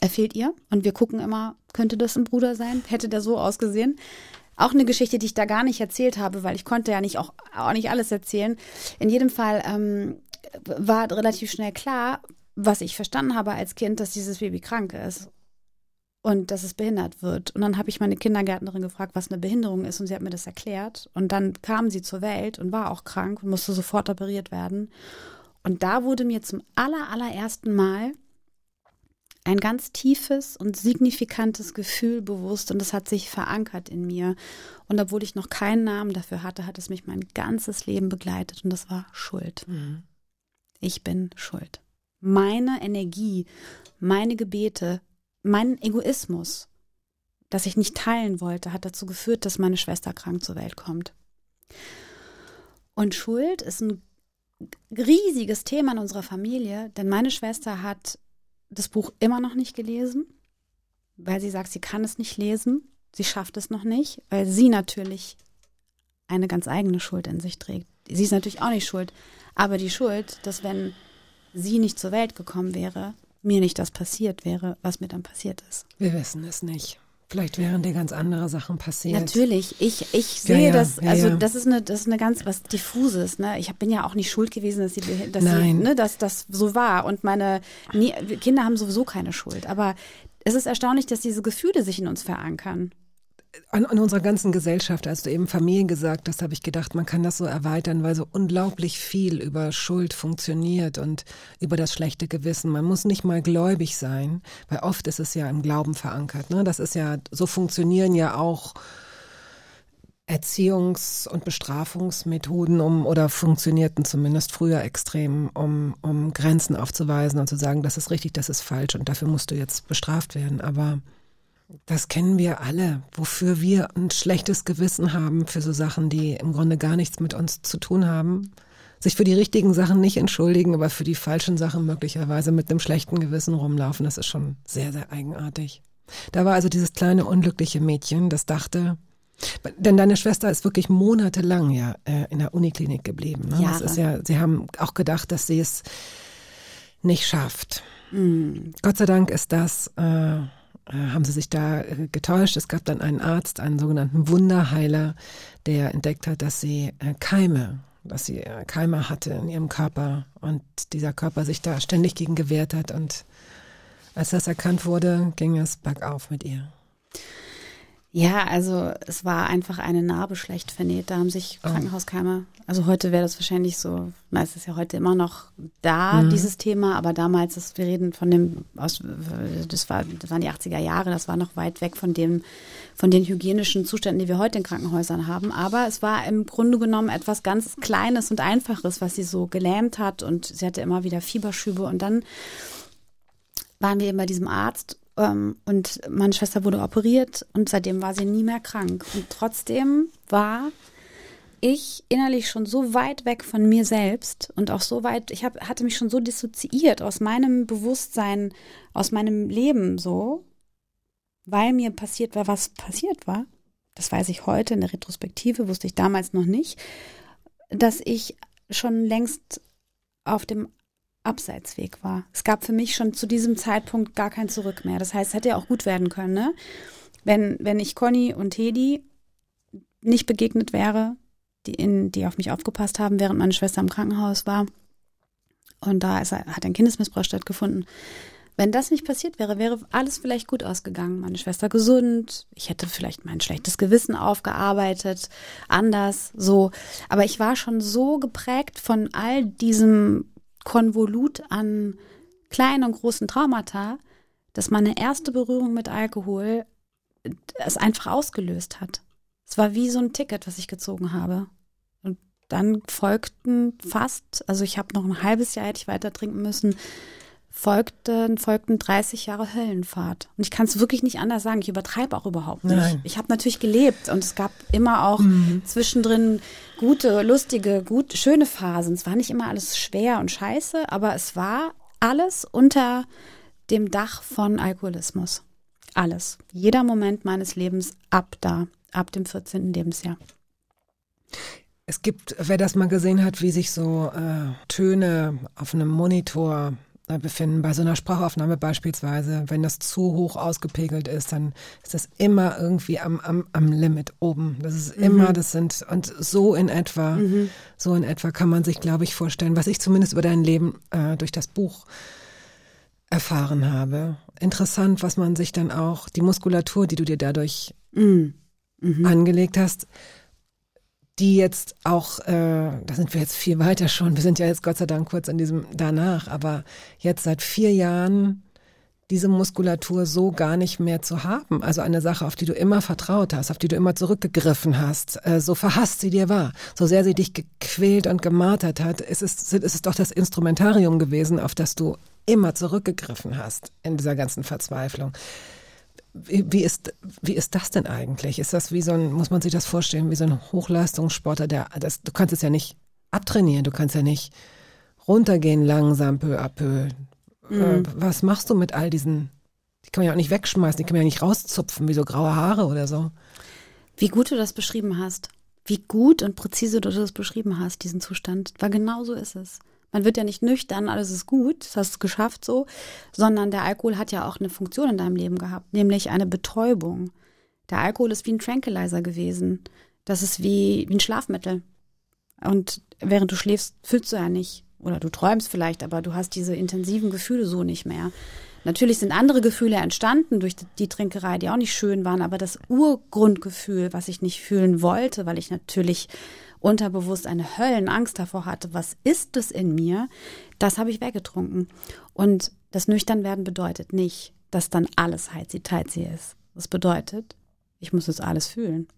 er fehlt ihr und wir gucken immer, könnte das ein Bruder sein? Hätte der so ausgesehen? Auch eine Geschichte, die ich da gar nicht erzählt habe, weil ich konnte ja nicht auch, auch nicht alles erzählen. In jedem Fall ähm, war relativ schnell klar, was ich verstanden habe als Kind, dass dieses Baby krank ist und dass es behindert wird. Und dann habe ich meine Kindergärtnerin gefragt, was eine Behinderung ist und sie hat mir das erklärt. Und dann kam sie zur Welt und war auch krank und musste sofort operiert werden. Und da wurde mir zum aller, allerersten Mal ein ganz tiefes und signifikantes Gefühl bewusst und das hat sich verankert in mir. Und obwohl ich noch keinen Namen dafür hatte, hat es mich mein ganzes Leben begleitet und das war Schuld. Mhm. Ich bin schuld. Meine Energie, meine Gebete, mein Egoismus, das ich nicht teilen wollte, hat dazu geführt, dass meine Schwester krank zur Welt kommt. Und Schuld ist ein riesiges Thema in unserer Familie, denn meine Schwester hat das Buch immer noch nicht gelesen, weil sie sagt, sie kann es nicht lesen, sie schafft es noch nicht, weil sie natürlich eine ganz eigene Schuld in sich trägt. Sie ist natürlich auch nicht schuld, aber die Schuld, dass wenn sie nicht zur Welt gekommen wäre, mir nicht das passiert wäre, was mir dann passiert ist. Wir wissen es nicht. Vielleicht wären dir ganz andere Sachen passiert. Natürlich, ich, ich sehe ja, ja, das, also ja, das ist eine, das ist eine ganz was diffuses, ne? Ich bin ja auch nicht schuld gewesen, dass sie, dass Nein. Sie, ne, dass das so war. Und meine nie, Kinder haben sowieso keine Schuld. Aber es ist erstaunlich, dass diese Gefühle sich in uns verankern an, an unserer ganzen Gesellschaft, als du eben Familien gesagt hast, habe ich gedacht, man kann das so erweitern, weil so unglaublich viel über Schuld funktioniert und über das schlechte Gewissen. Man muss nicht mal gläubig sein, weil oft ist es ja im Glauben verankert. Ne? Das ist ja, so funktionieren ja auch Erziehungs- und Bestrafungsmethoden, um oder funktionierten zumindest früher extrem, um, um Grenzen aufzuweisen und zu sagen, das ist richtig, das ist falsch und dafür musst du jetzt bestraft werden. Aber das kennen wir alle, wofür wir ein schlechtes Gewissen haben für so Sachen, die im Grunde gar nichts mit uns zu tun haben. Sich für die richtigen Sachen nicht entschuldigen, aber für die falschen Sachen möglicherweise mit einem schlechten Gewissen rumlaufen, das ist schon sehr, sehr eigenartig. Da war also dieses kleine unglückliche Mädchen, das dachte, denn deine Schwester ist wirklich monatelang ja äh, in der Uniklinik geblieben. Ne? Jahre. Das ist ja, sie haben auch gedacht, dass sie es nicht schafft. Mhm. Gott sei Dank ist das äh, äh, haben sie sich da äh, getäuscht. Es gab dann einen Arzt, einen sogenannten Wunderheiler, der entdeckt hat, dass sie äh, Keime, dass sie Keime hatte in ihrem Körper und dieser Körper sich da ständig gegen gewehrt hat. Und als das erkannt wurde, ging es bergauf mit ihr. Ja, also es war einfach eine Narbe schlecht vernäht. Da haben sich oh. Krankenhauskeime, also heute wäre das wahrscheinlich so, na, es ist ja heute immer noch da, mhm. dieses Thema, aber damals, das, wir reden von dem, aus, das, war, das waren die 80er Jahre, das war noch weit weg von dem, von den hygienischen Zuständen, die wir heute in Krankenhäusern haben. Aber es war im Grunde genommen etwas ganz Kleines und Einfaches, was sie so gelähmt hat und sie hatte immer wieder Fieberschübe und dann waren wir eben bei diesem Arzt und meine Schwester wurde operiert und seitdem war sie nie mehr krank. Und trotzdem war ich innerlich schon so weit weg von mir selbst und auch so weit, ich hab, hatte mich schon so dissoziiert aus meinem Bewusstsein, aus meinem Leben so, weil mir passiert war, was passiert war. Das weiß ich heute in der Retrospektive, wusste ich damals noch nicht, dass ich schon längst auf dem Abseitsweg war. Es gab für mich schon zu diesem Zeitpunkt gar kein Zurück mehr. Das heißt, es hätte ja auch gut werden können, ne? Wenn, wenn ich Conny und Tedi nicht begegnet wäre, die, in, die auf mich aufgepasst haben, während meine Schwester im Krankenhaus war. Und da ist, hat ein Kindesmissbrauch stattgefunden. Wenn das nicht passiert wäre, wäre alles vielleicht gut ausgegangen. Meine Schwester gesund. Ich hätte vielleicht mein schlechtes Gewissen aufgearbeitet. Anders, so. Aber ich war schon so geprägt von all diesem Konvolut an kleinen und großen Traumata, dass meine erste Berührung mit Alkohol es einfach ausgelöst hat. Es war wie so ein Ticket, was ich gezogen habe. Und dann folgten fast, also ich habe noch ein halbes Jahr hätte ich weiter trinken müssen, folgten, folgten 30 Jahre Höllenfahrt. Und ich kann es wirklich nicht anders sagen. Ich übertreibe auch überhaupt nicht. Nein. Ich habe natürlich gelebt und es gab immer auch mhm. zwischendrin gute, lustige, gut, schöne Phasen. Es war nicht immer alles schwer und scheiße, aber es war alles unter dem Dach von Alkoholismus. Alles. Jeder Moment meines Lebens ab da, ab dem 14. Lebensjahr. Es gibt, wer das mal gesehen hat, wie sich so äh, Töne auf einem Monitor befinden. Bei so einer Sprachaufnahme beispielsweise, wenn das zu hoch ausgepegelt ist, dann ist das immer irgendwie am, am, am Limit oben. Das ist immer, mhm. das sind, und so in etwa, mhm. so in etwa kann man sich, glaube ich, vorstellen, was ich zumindest über dein Leben äh, durch das Buch erfahren habe. Interessant, was man sich dann auch, die Muskulatur, die du dir dadurch mhm. mhm. angelegt hast, die jetzt auch, äh, da sind wir jetzt viel weiter schon, wir sind ja jetzt Gott sei Dank kurz an diesem danach, aber jetzt seit vier Jahren diese Muskulatur so gar nicht mehr zu haben. Also eine Sache, auf die du immer vertraut hast, auf die du immer zurückgegriffen hast, äh, so verhasst sie dir war, so sehr sie dich gequält und gemartert hat, ist es, ist es doch das Instrumentarium gewesen, auf das du immer zurückgegriffen hast in dieser ganzen Verzweiflung. Wie, ist, wie ist das denn eigentlich? Ist das wie so ein, muss man sich das vorstellen, wie so ein Hochleistungssportler, der, das, du kannst es ja nicht abtrainieren, du kannst ja nicht runtergehen langsam, peu à peu. Mhm. Äh, was machst du mit all diesen, die kann man ja auch nicht wegschmeißen, die kann man ja nicht rauszupfen, wie so graue Haare oder so. Wie gut du das beschrieben hast. Wie gut und präzise du das beschrieben hast, diesen Zustand. Weil genau so ist es. Man wird ja nicht nüchtern, alles ist gut, das hast du geschafft so, sondern der Alkohol hat ja auch eine Funktion in deinem Leben gehabt, nämlich eine Betäubung. Der Alkohol ist wie ein Tranquilizer gewesen. Das ist wie, wie ein Schlafmittel. Und während du schläfst, fühlst du ja nicht. Oder du träumst vielleicht, aber du hast diese intensiven Gefühle so nicht mehr. Natürlich sind andere Gefühle entstanden durch die Trinkerei, die auch nicht schön waren, aber das Urgrundgefühl, was ich nicht fühlen wollte, weil ich natürlich unterbewusst eine Höllenangst davor hatte, was ist es in mir, das habe ich weggetrunken. Und das Nüchternwerden bedeutet nicht, dass dann alles heizi teizi ist. Das bedeutet, ich muss es alles fühlen.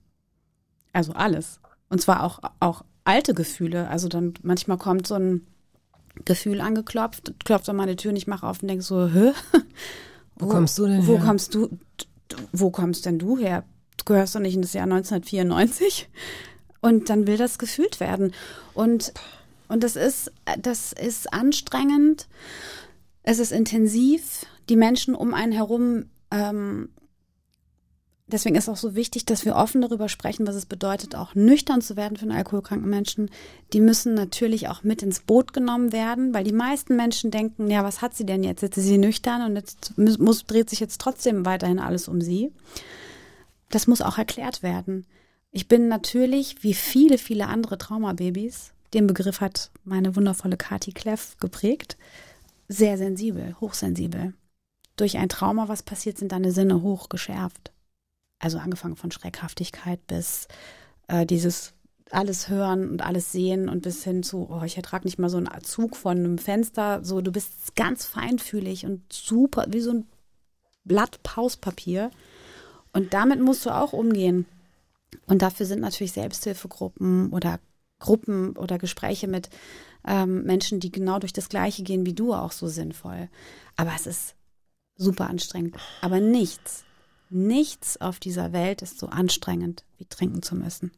Also alles. Und zwar auch, auch alte Gefühle. Also dann manchmal kommt so ein Gefühl angeklopft, klopft an meine Tür und ich mache auf und denke so, hä? Wo, wo kommst du denn wo her? Kommst du, wo kommst denn du her? Du gehörst doch nicht in das Jahr 1994? Und dann will das gefühlt werden. Und, und das ist, das ist anstrengend. Es ist intensiv. Die Menschen um einen herum, ähm, deswegen ist auch so wichtig, dass wir offen darüber sprechen, was es bedeutet, auch nüchtern zu werden für einen alkoholkranken Menschen. Die müssen natürlich auch mit ins Boot genommen werden, weil die meisten Menschen denken, ja, was hat sie denn jetzt? Jetzt ist sie nüchtern und jetzt muss, dreht sich jetzt trotzdem weiterhin alles um sie. Das muss auch erklärt werden. Ich bin natürlich, wie viele, viele andere Traumababys, den Begriff hat meine wundervolle Kati Kleff geprägt, sehr sensibel, hochsensibel. Durch ein Trauma, was passiert, sind deine Sinne hochgeschärft. Also angefangen von Schreckhaftigkeit bis äh, dieses alles hören und alles sehen und bis hin zu, oh, ich ertrage nicht mal so einen Zug von einem Fenster. So, du bist ganz feinfühlig und super, wie so ein Blatt Pauspapier. Und damit musst du auch umgehen. Und dafür sind natürlich Selbsthilfegruppen oder Gruppen oder Gespräche mit ähm, Menschen, die genau durch das Gleiche gehen wie du, auch so sinnvoll. Aber es ist super anstrengend. Aber nichts, nichts auf dieser Welt ist so anstrengend, wie trinken zu müssen.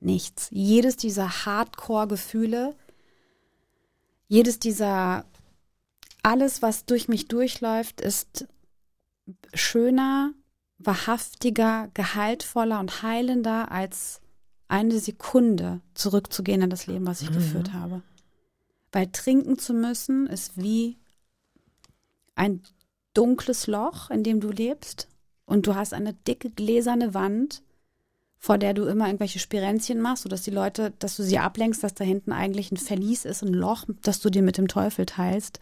Nichts. Jedes dieser Hardcore-Gefühle, jedes dieser, alles, was durch mich durchläuft, ist schöner, wahrhaftiger, gehaltvoller und heilender als eine Sekunde zurückzugehen in das Leben, was ich mhm. geführt habe. Weil trinken zu müssen ist wie ein dunkles Loch, in dem du lebst und du hast eine dicke gläserne Wand, vor der du immer irgendwelche Spirenzchen machst, sodass die Leute, dass du sie ablenkst, dass da hinten eigentlich ein Verlies ist, ein Loch, das du dir mit dem Teufel teilst.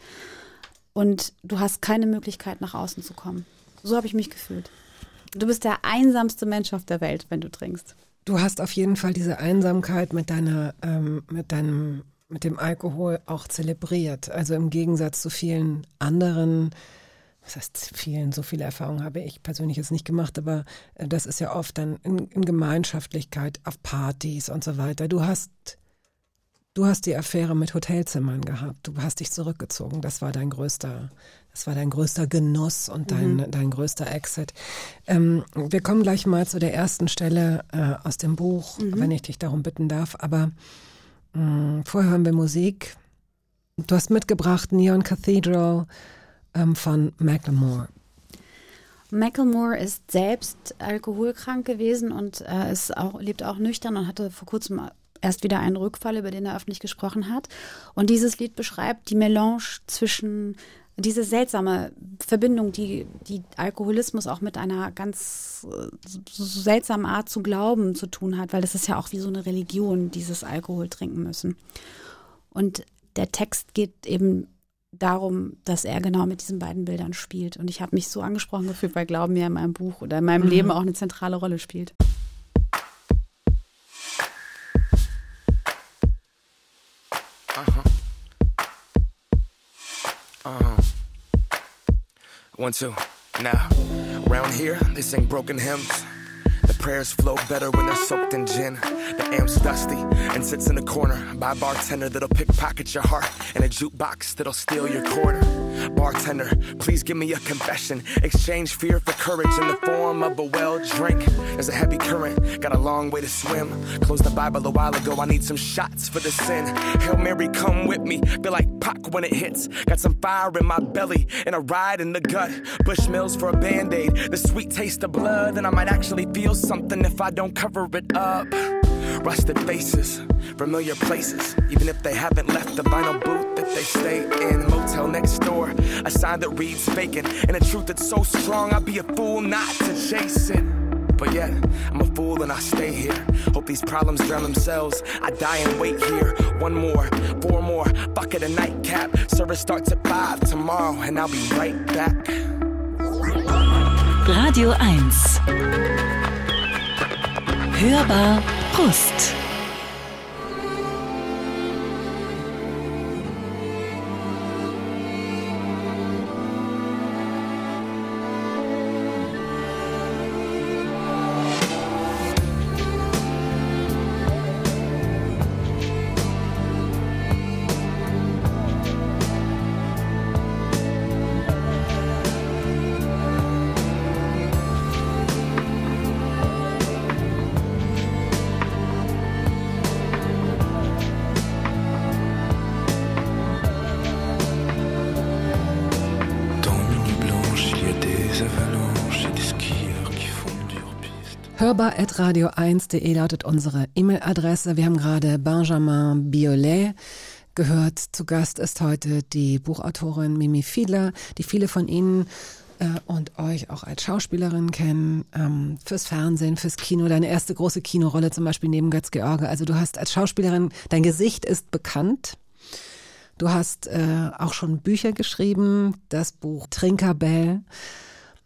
Und du hast keine Möglichkeit, nach außen zu kommen. So habe ich mich gefühlt. Du bist der einsamste Mensch auf der Welt, wenn du trinkst. Du hast auf jeden Fall diese Einsamkeit mit deiner, ähm, mit deinem, mit dem Alkohol auch zelebriert. Also im Gegensatz zu vielen anderen, was heißt vielen, so viele Erfahrungen habe ich persönlich jetzt nicht gemacht, aber äh, das ist ja oft dann in, in Gemeinschaftlichkeit, auf Partys und so weiter. Du hast Du hast die Affäre mit Hotelzimmern gehabt. Du hast dich zurückgezogen. Das war dein größter, das war dein größter Genuss und dein, mhm. dein größter Exit. Ähm, wir kommen gleich mal zu der ersten Stelle äh, aus dem Buch, mhm. wenn ich dich darum bitten darf. Aber mh, mm, vorher hören wir Musik. Du hast mitgebracht Neon Cathedral ähm, von Macklemore. Macklemore ist selbst alkoholkrank gewesen und äh, ist auch, lebt auch nüchtern und hatte vor kurzem erst wieder einen Rückfall, über den er öffentlich gesprochen hat. Und dieses Lied beschreibt die Melange zwischen diese seltsame Verbindung, die, die Alkoholismus auch mit einer ganz äh, so seltsamen Art zu glauben zu tun hat, weil das ist ja auch wie so eine Religion, dieses Alkohol trinken müssen. Und der Text geht eben darum, dass er genau mit diesen beiden Bildern spielt. Und ich habe mich so angesprochen gefühlt, weil Glauben ja in meinem Buch oder in meinem mhm. Leben auch eine zentrale Rolle spielt. Uh-huh. Uh-huh. One, two. Now, around here, they sing broken hymns. The prayers flow better when they're soaked in gin. The amp's dusty and sits in the corner by a bartender that'll pickpocket your heart and a jukebox that'll steal your quarter. Bartender, please give me a confession. Exchange fear for courage in the form of a well drink. There's a heavy current, got a long way to swim. Closed the Bible a while ago, I need some shots for the sin. Hail Mary, come with me. Feel like Pac when it hits. Got some fire in my belly and a ride in the gut. Bushmills for a band aid. The sweet taste of blood, and I might actually feel something if I don't cover it up. Rusted faces, familiar places, even if they haven't left the vinyl booth that they stay in. Motel next door, a sign that reads vacant, and a truth that's so strong I'd be a fool not to chase it. But yet, I'm a fool and I stay here. Hope these problems drown themselves. I die and wait here. One more, four more, bucket of nightcap. Service starts at five tomorrow, and I'll be right back. Radio 1 Hörbar Brust. hörbar.radio1.de lautet unsere E-Mail-Adresse. Wir haben gerade Benjamin Biolay gehört. Zu Gast ist heute die Buchautorin Mimi Fiedler, die viele von Ihnen äh, und euch auch als Schauspielerin kennen, ähm, fürs Fernsehen, fürs Kino, deine erste große Kinorolle zum Beispiel neben Götz George. Also du hast als Schauspielerin, dein Gesicht ist bekannt. Du hast äh, auch schon Bücher geschrieben, das Buch Trinkerbell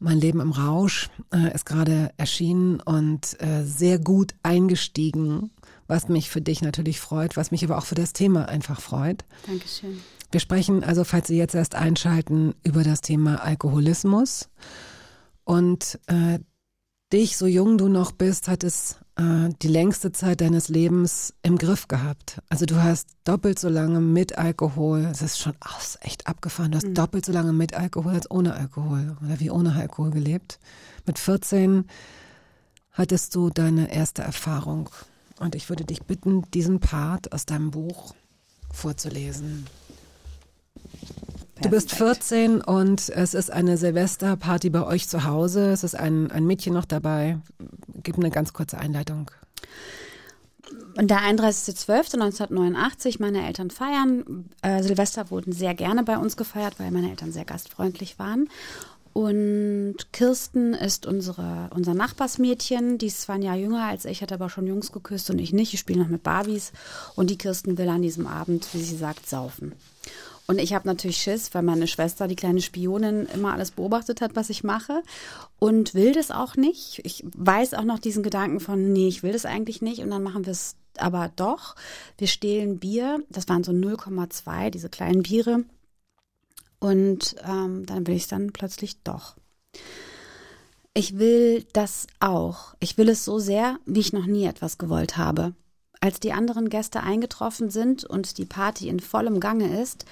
mein Leben im Rausch äh, ist gerade erschienen und äh, sehr gut eingestiegen, was mich für dich natürlich freut, was mich aber auch für das Thema einfach freut. Dankeschön. Wir sprechen also, falls Sie jetzt erst einschalten, über das Thema Alkoholismus. Und äh, dich, so jung du noch bist, hat es äh, die längste Zeit deines Lebens im Griff gehabt. Also du hast doppelt so lange mit Alkohol, das ist schon oh, ist echt abgefahren, du hast mhm. doppelt so lange mit Alkohol als ohne Alkohol oder wie ohne Alkohol gelebt. Mit 14 hattest du deine erste Erfahrung. Und ich würde dich bitten, diesen Part aus deinem Buch vorzulesen. Du bist 14 und es ist eine Silvesterparty bei euch zu Hause. Es ist ein, ein Mädchen noch dabei. Gib eine ganz kurze Einleitung. Und der 31.12.1989, meine Eltern feiern. Äh, Silvester wurden sehr gerne bei uns gefeiert, weil meine Eltern sehr gastfreundlich waren. Und Kirsten ist unsere, unser Nachbarsmädchen. Die ist zwar ein Jahr jünger als ich, hat aber schon Jungs geküsst und ich nicht. Ich spiele noch mit Barbies. Und die Kirsten will an diesem Abend, wie sie sagt, saufen. Und ich habe natürlich Schiss, weil meine Schwester, die kleine Spionin, immer alles beobachtet hat, was ich mache und will das auch nicht. Ich weiß auch noch diesen Gedanken von, nee, ich will das eigentlich nicht und dann machen wir es aber doch. Wir stehlen Bier, das waren so 0,2, diese kleinen Biere. Und ähm, dann will ich es dann plötzlich doch. Ich will das auch. Ich will es so sehr, wie ich noch nie etwas gewollt habe. Als die anderen Gäste eingetroffen sind und die Party in vollem Gange ist,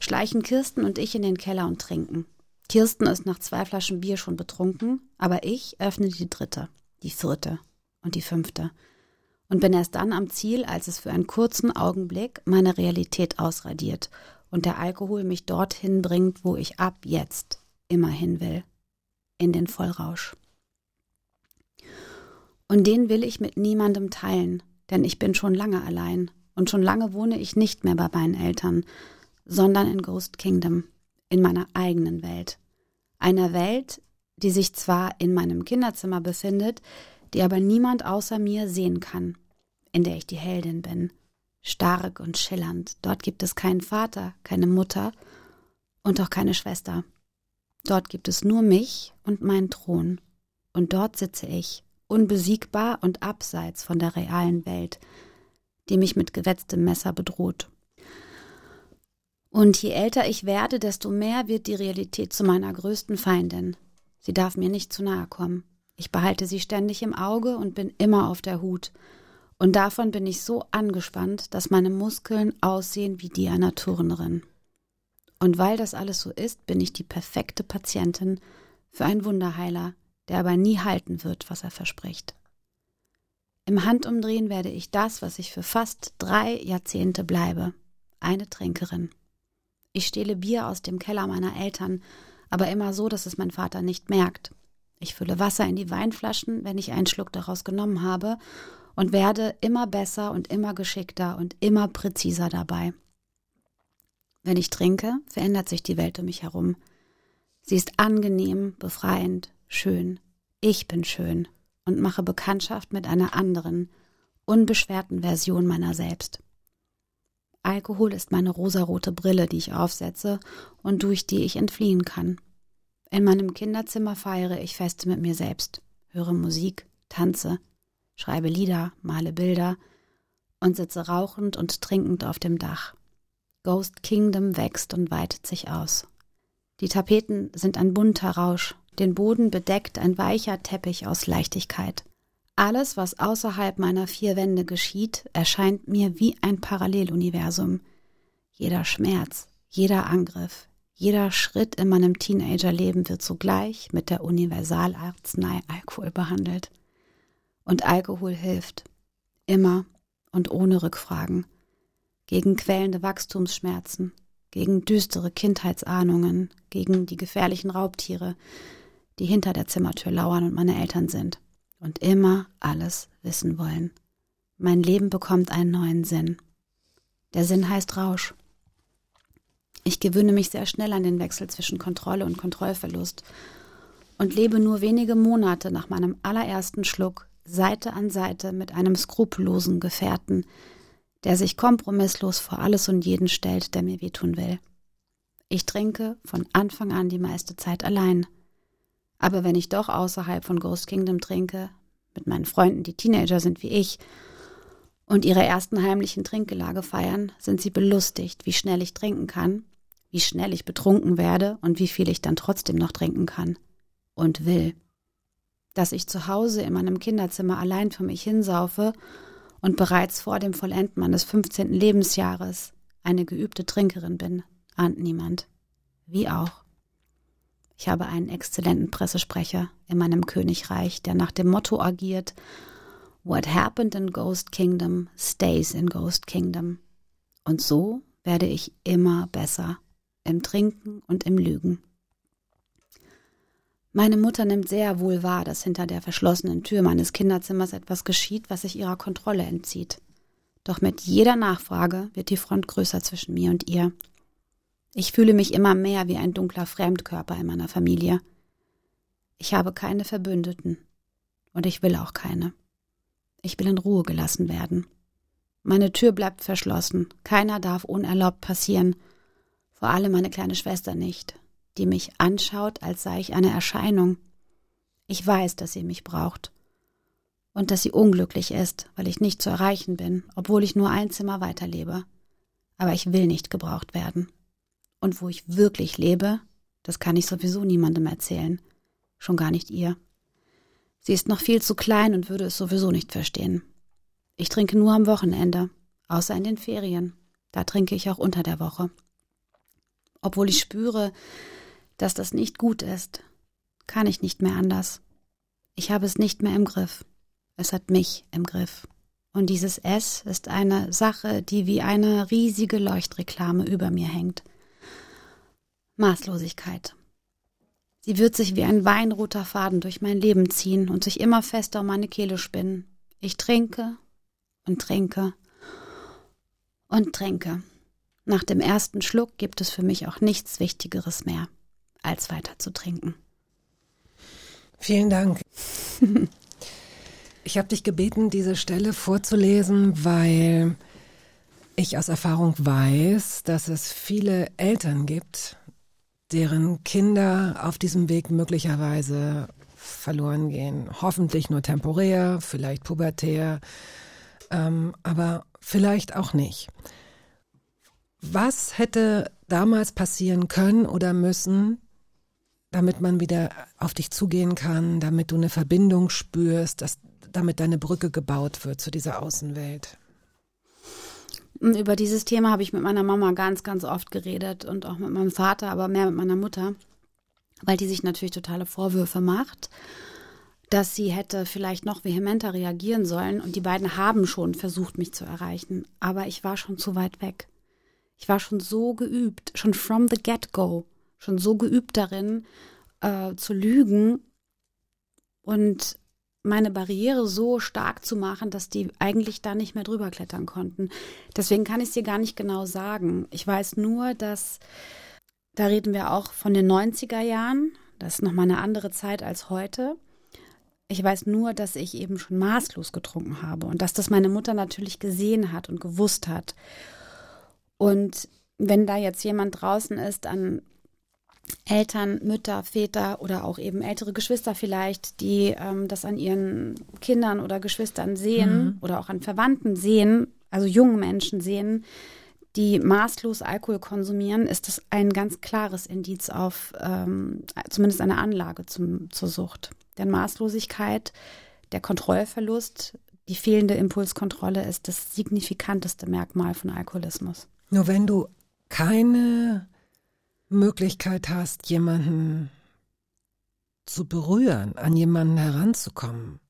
schleichen Kirsten und ich in den Keller und trinken. Kirsten ist nach zwei Flaschen Bier schon betrunken, aber ich öffne die dritte, die vierte und die fünfte und bin erst dann am Ziel, als es für einen kurzen Augenblick meine Realität ausradiert und der Alkohol mich dorthin bringt, wo ich ab jetzt immer hin will, in den Vollrausch. Und den will ich mit niemandem teilen, denn ich bin schon lange allein und schon lange wohne ich nicht mehr bei meinen Eltern, sondern in Ghost Kingdom, in meiner eigenen Welt. Einer Welt, die sich zwar in meinem Kinderzimmer befindet, die aber niemand außer mir sehen kann, in der ich die Heldin bin. Stark und schillernd. Dort gibt es keinen Vater, keine Mutter und auch keine Schwester. Dort gibt es nur mich und meinen Thron. Und dort sitze ich, unbesiegbar und abseits von der realen Welt, die mich mit gewetztem Messer bedroht. Und je älter ich werde, desto mehr wird die Realität zu meiner größten Feindin. Sie darf mir nicht zu nahe kommen. Ich behalte sie ständig im Auge und bin immer auf der Hut. Und davon bin ich so angespannt, dass meine Muskeln aussehen wie die einer Turnerin. Und weil das alles so ist, bin ich die perfekte Patientin für einen Wunderheiler, der aber nie halten wird, was er verspricht. Im Handumdrehen werde ich das, was ich für fast drei Jahrzehnte bleibe, eine Trinkerin. Ich stehle Bier aus dem Keller meiner Eltern, aber immer so, dass es mein Vater nicht merkt. Ich fülle Wasser in die Weinflaschen, wenn ich einen Schluck daraus genommen habe, und werde immer besser und immer geschickter und immer präziser dabei. Wenn ich trinke, verändert sich die Welt um mich herum. Sie ist angenehm, befreiend, schön. Ich bin schön und mache Bekanntschaft mit einer anderen, unbeschwerten Version meiner selbst. Alkohol ist meine rosarote Brille, die ich aufsetze und durch die ich entfliehen kann. In meinem Kinderzimmer feiere ich Feste mit mir selbst, höre Musik, tanze, schreibe Lieder, male Bilder und sitze rauchend und trinkend auf dem Dach. Ghost Kingdom wächst und weitet sich aus. Die Tapeten sind ein bunter Rausch, den Boden bedeckt ein weicher Teppich aus Leichtigkeit. Alles, was außerhalb meiner vier Wände geschieht, erscheint mir wie ein Paralleluniversum. Jeder Schmerz, jeder Angriff, jeder Schritt in meinem Teenagerleben wird zugleich mit der Universalarznei Alkohol behandelt. Und Alkohol hilft. Immer und ohne Rückfragen. Gegen quälende Wachstumsschmerzen, gegen düstere Kindheitsahnungen, gegen die gefährlichen Raubtiere, die hinter der Zimmertür lauern und meine Eltern sind und immer alles wissen wollen. Mein Leben bekommt einen neuen Sinn. Der Sinn heißt Rausch. Ich gewöhne mich sehr schnell an den Wechsel zwischen Kontrolle und Kontrollverlust und lebe nur wenige Monate nach meinem allerersten Schluck Seite an Seite mit einem skrupellosen Gefährten, der sich kompromisslos vor alles und jeden stellt, der mir wehtun will. Ich trinke von Anfang an die meiste Zeit allein – aber wenn ich doch außerhalb von Ghost Kingdom trinke, mit meinen Freunden, die Teenager sind wie ich, und ihre ersten heimlichen Trinkgelage feiern, sind sie belustigt, wie schnell ich trinken kann, wie schnell ich betrunken werde und wie viel ich dann trotzdem noch trinken kann und will. Dass ich zu Hause in meinem Kinderzimmer allein für mich hinsaufe und bereits vor dem Vollenden meines 15. Lebensjahres eine geübte Trinkerin bin, ahnt niemand. Wie auch. Ich habe einen exzellenten Pressesprecher in meinem Königreich, der nach dem Motto agiert, What happened in Ghost Kingdom stays in Ghost Kingdom. Und so werde ich immer besser im Trinken und im Lügen. Meine Mutter nimmt sehr wohl wahr, dass hinter der verschlossenen Tür meines Kinderzimmers etwas geschieht, was sich ihrer Kontrolle entzieht. Doch mit jeder Nachfrage wird die Front größer zwischen mir und ihr. Ich fühle mich immer mehr wie ein dunkler Fremdkörper in meiner Familie. Ich habe keine Verbündeten und ich will auch keine. Ich will in Ruhe gelassen werden. Meine Tür bleibt verschlossen, keiner darf unerlaubt passieren, vor allem meine kleine Schwester nicht, die mich anschaut, als sei ich eine Erscheinung. Ich weiß, dass sie mich braucht und dass sie unglücklich ist, weil ich nicht zu erreichen bin, obwohl ich nur ein Zimmer weiterlebe. Aber ich will nicht gebraucht werden. Und wo ich wirklich lebe, das kann ich sowieso niemandem erzählen. Schon gar nicht ihr. Sie ist noch viel zu klein und würde es sowieso nicht verstehen. Ich trinke nur am Wochenende, außer in den Ferien. Da trinke ich auch unter der Woche. Obwohl ich spüre, dass das nicht gut ist, kann ich nicht mehr anders. Ich habe es nicht mehr im Griff. Es hat mich im Griff. Und dieses S ist eine Sache, die wie eine riesige Leuchtreklame über mir hängt. Maßlosigkeit. Sie wird sich wie ein weinroter Faden durch mein Leben ziehen und sich immer fester um meine Kehle spinnen. Ich trinke und trinke und trinke. nach dem ersten Schluck gibt es für mich auch nichts Wichtigeres mehr, als weiter zu trinken. Vielen Dank. Ich habe dich gebeten, diese Stelle vorzulesen, weil ich aus Erfahrung weiß, dass es viele Eltern gibt, deren Kinder auf diesem Weg möglicherweise verloren gehen. Hoffentlich nur temporär, vielleicht pubertär, ähm, aber vielleicht auch nicht. Was hätte damals passieren können oder müssen, damit man wieder auf dich zugehen kann, damit du eine Verbindung spürst, dass damit deine Brücke gebaut wird zu dieser Außenwelt? Über dieses Thema habe ich mit meiner Mama ganz, ganz oft geredet und auch mit meinem Vater, aber mehr mit meiner Mutter, weil die sich natürlich totale Vorwürfe macht, dass sie hätte vielleicht noch vehementer reagieren sollen und die beiden haben schon versucht, mich zu erreichen, aber ich war schon zu weit weg. Ich war schon so geübt, schon from the get-go, schon so geübt darin, äh, zu lügen und meine Barriere so stark zu machen, dass die eigentlich da nicht mehr drüber klettern konnten. Deswegen kann ich es dir gar nicht genau sagen. Ich weiß nur, dass, da reden wir auch von den 90er Jahren, das ist nochmal eine andere Zeit als heute. Ich weiß nur, dass ich eben schon maßlos getrunken habe und dass das meine Mutter natürlich gesehen hat und gewusst hat. Und wenn da jetzt jemand draußen ist an Eltern, Mütter, Väter oder auch eben ältere Geschwister vielleicht, die ähm, das an ihren Kindern oder Geschwistern sehen mhm. oder auch an Verwandten sehen, also jungen Menschen sehen, die maßlos Alkohol konsumieren, ist das ein ganz klares Indiz auf ähm, zumindest eine Anlage zum, zur Sucht. Denn Maßlosigkeit, der Kontrollverlust, die fehlende Impulskontrolle ist das signifikanteste Merkmal von Alkoholismus. Nur wenn du keine Möglichkeit hast, jemanden zu berühren, an jemanden heranzukommen.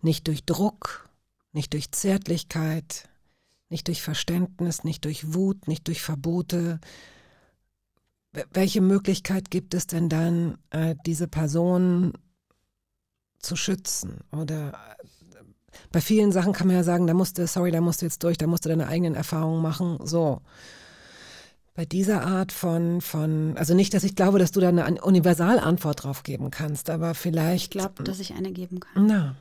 Nicht durch Druck, nicht durch Zärtlichkeit, nicht durch Verständnis, nicht durch Wut, nicht durch Verbote. Welche Möglichkeit gibt es denn dann, äh, diese Person zu schützen? Oder äh, bei vielen Sachen kann man ja sagen, da musst du, sorry, da musst du jetzt durch, da musst du deine eigenen Erfahrungen machen. So bei dieser Art von, von, also nicht, dass ich glaube, dass du da eine Universalantwort drauf geben kannst, aber vielleicht. Ich glaube, dass ich eine geben kann. Na.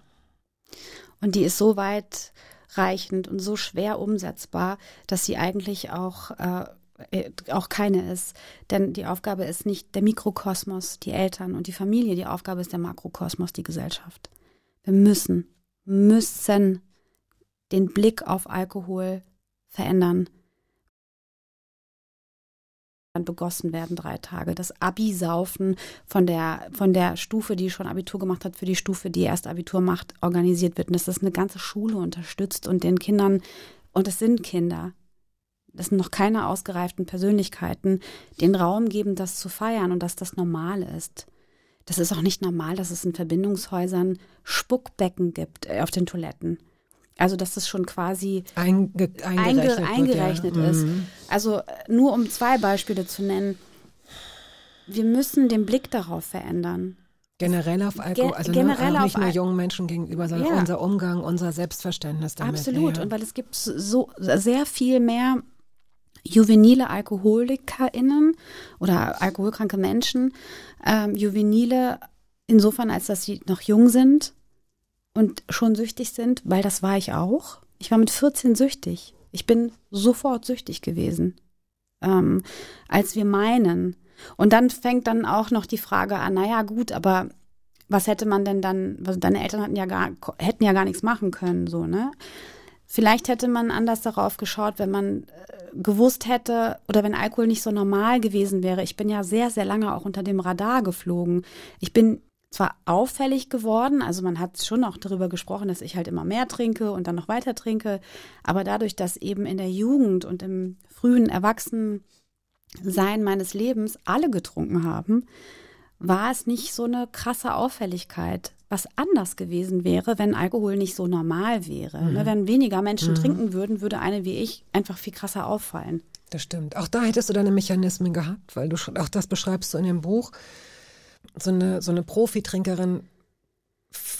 Und die ist so weit reichend und so schwer umsetzbar, dass sie eigentlich auch, äh, äh, auch keine ist. Denn die Aufgabe ist nicht der Mikrokosmos, die Eltern und die Familie, die Aufgabe ist der Makrokosmos, die Gesellschaft. Wir müssen, müssen den Blick auf Alkohol verändern begossen werden drei Tage. Das Abi-Saufen von der, von der Stufe, die schon Abitur gemacht hat, für die Stufe, die erst Abitur macht, organisiert wird. Und dass das eine ganze Schule unterstützt und den Kindern, und es sind Kinder, das sind noch keine ausgereiften Persönlichkeiten, den Raum geben, das zu feiern und dass das normal ist. Das ist auch nicht normal, dass es in Verbindungshäusern Spuckbecken gibt äh, auf den Toiletten. Also dass das schon quasi Einge eingerechnet, einge eingerechnet wird, ja. ist. Mhm. Also äh, nur um zwei Beispiele zu nennen. Wir müssen den Blick darauf verändern. Generell auf Alkohol, Ge also generell ne, nicht nur jungen Menschen gegenüber, sondern Ja. unser Umgang, unser Selbstverständnis damit. Absolut. Ja. Und weil es gibt so sehr viel mehr juvenile AlkoholikerInnen oder alkoholkranke Menschen, ähm, juvenile insofern, als dass sie noch jung sind und schon süchtig sind, weil das war ich auch. Ich war mit 14 süchtig. Ich bin sofort süchtig gewesen, ähm, als wir meinen. Und dann fängt dann auch noch die Frage an, naja gut, aber was hätte man denn dann, also deine Eltern hatten ja gar, hätten ja gar nichts machen können, so, ne? Vielleicht hätte man anders darauf geschaut, wenn man äh, gewusst hätte oder wenn Alkohol nicht so normal gewesen wäre. Ich bin ja sehr, sehr lange auch unter dem Radar geflogen. Ich bin zwar auffällig geworden, also man hat schon auch darüber gesprochen, dass ich halt immer mehr trinke und dann noch weiter trinke, aber dadurch, dass eben in der Jugend und im frühen Erwachsensein meines Lebens alle getrunken haben, war es nicht so eine krasse Auffälligkeit, was anders gewesen wäre, wenn Alkohol nicht so normal wäre. Ne, wenn weniger Menschen trinken würden, würde eine wie ich einfach viel krasser auffallen. Das stimmt. Auch da hättest du deine Mechanismen gehabt, weil du schon, auch das beschreibst du in dem Buch. So eine, so eine Profitrinkerin,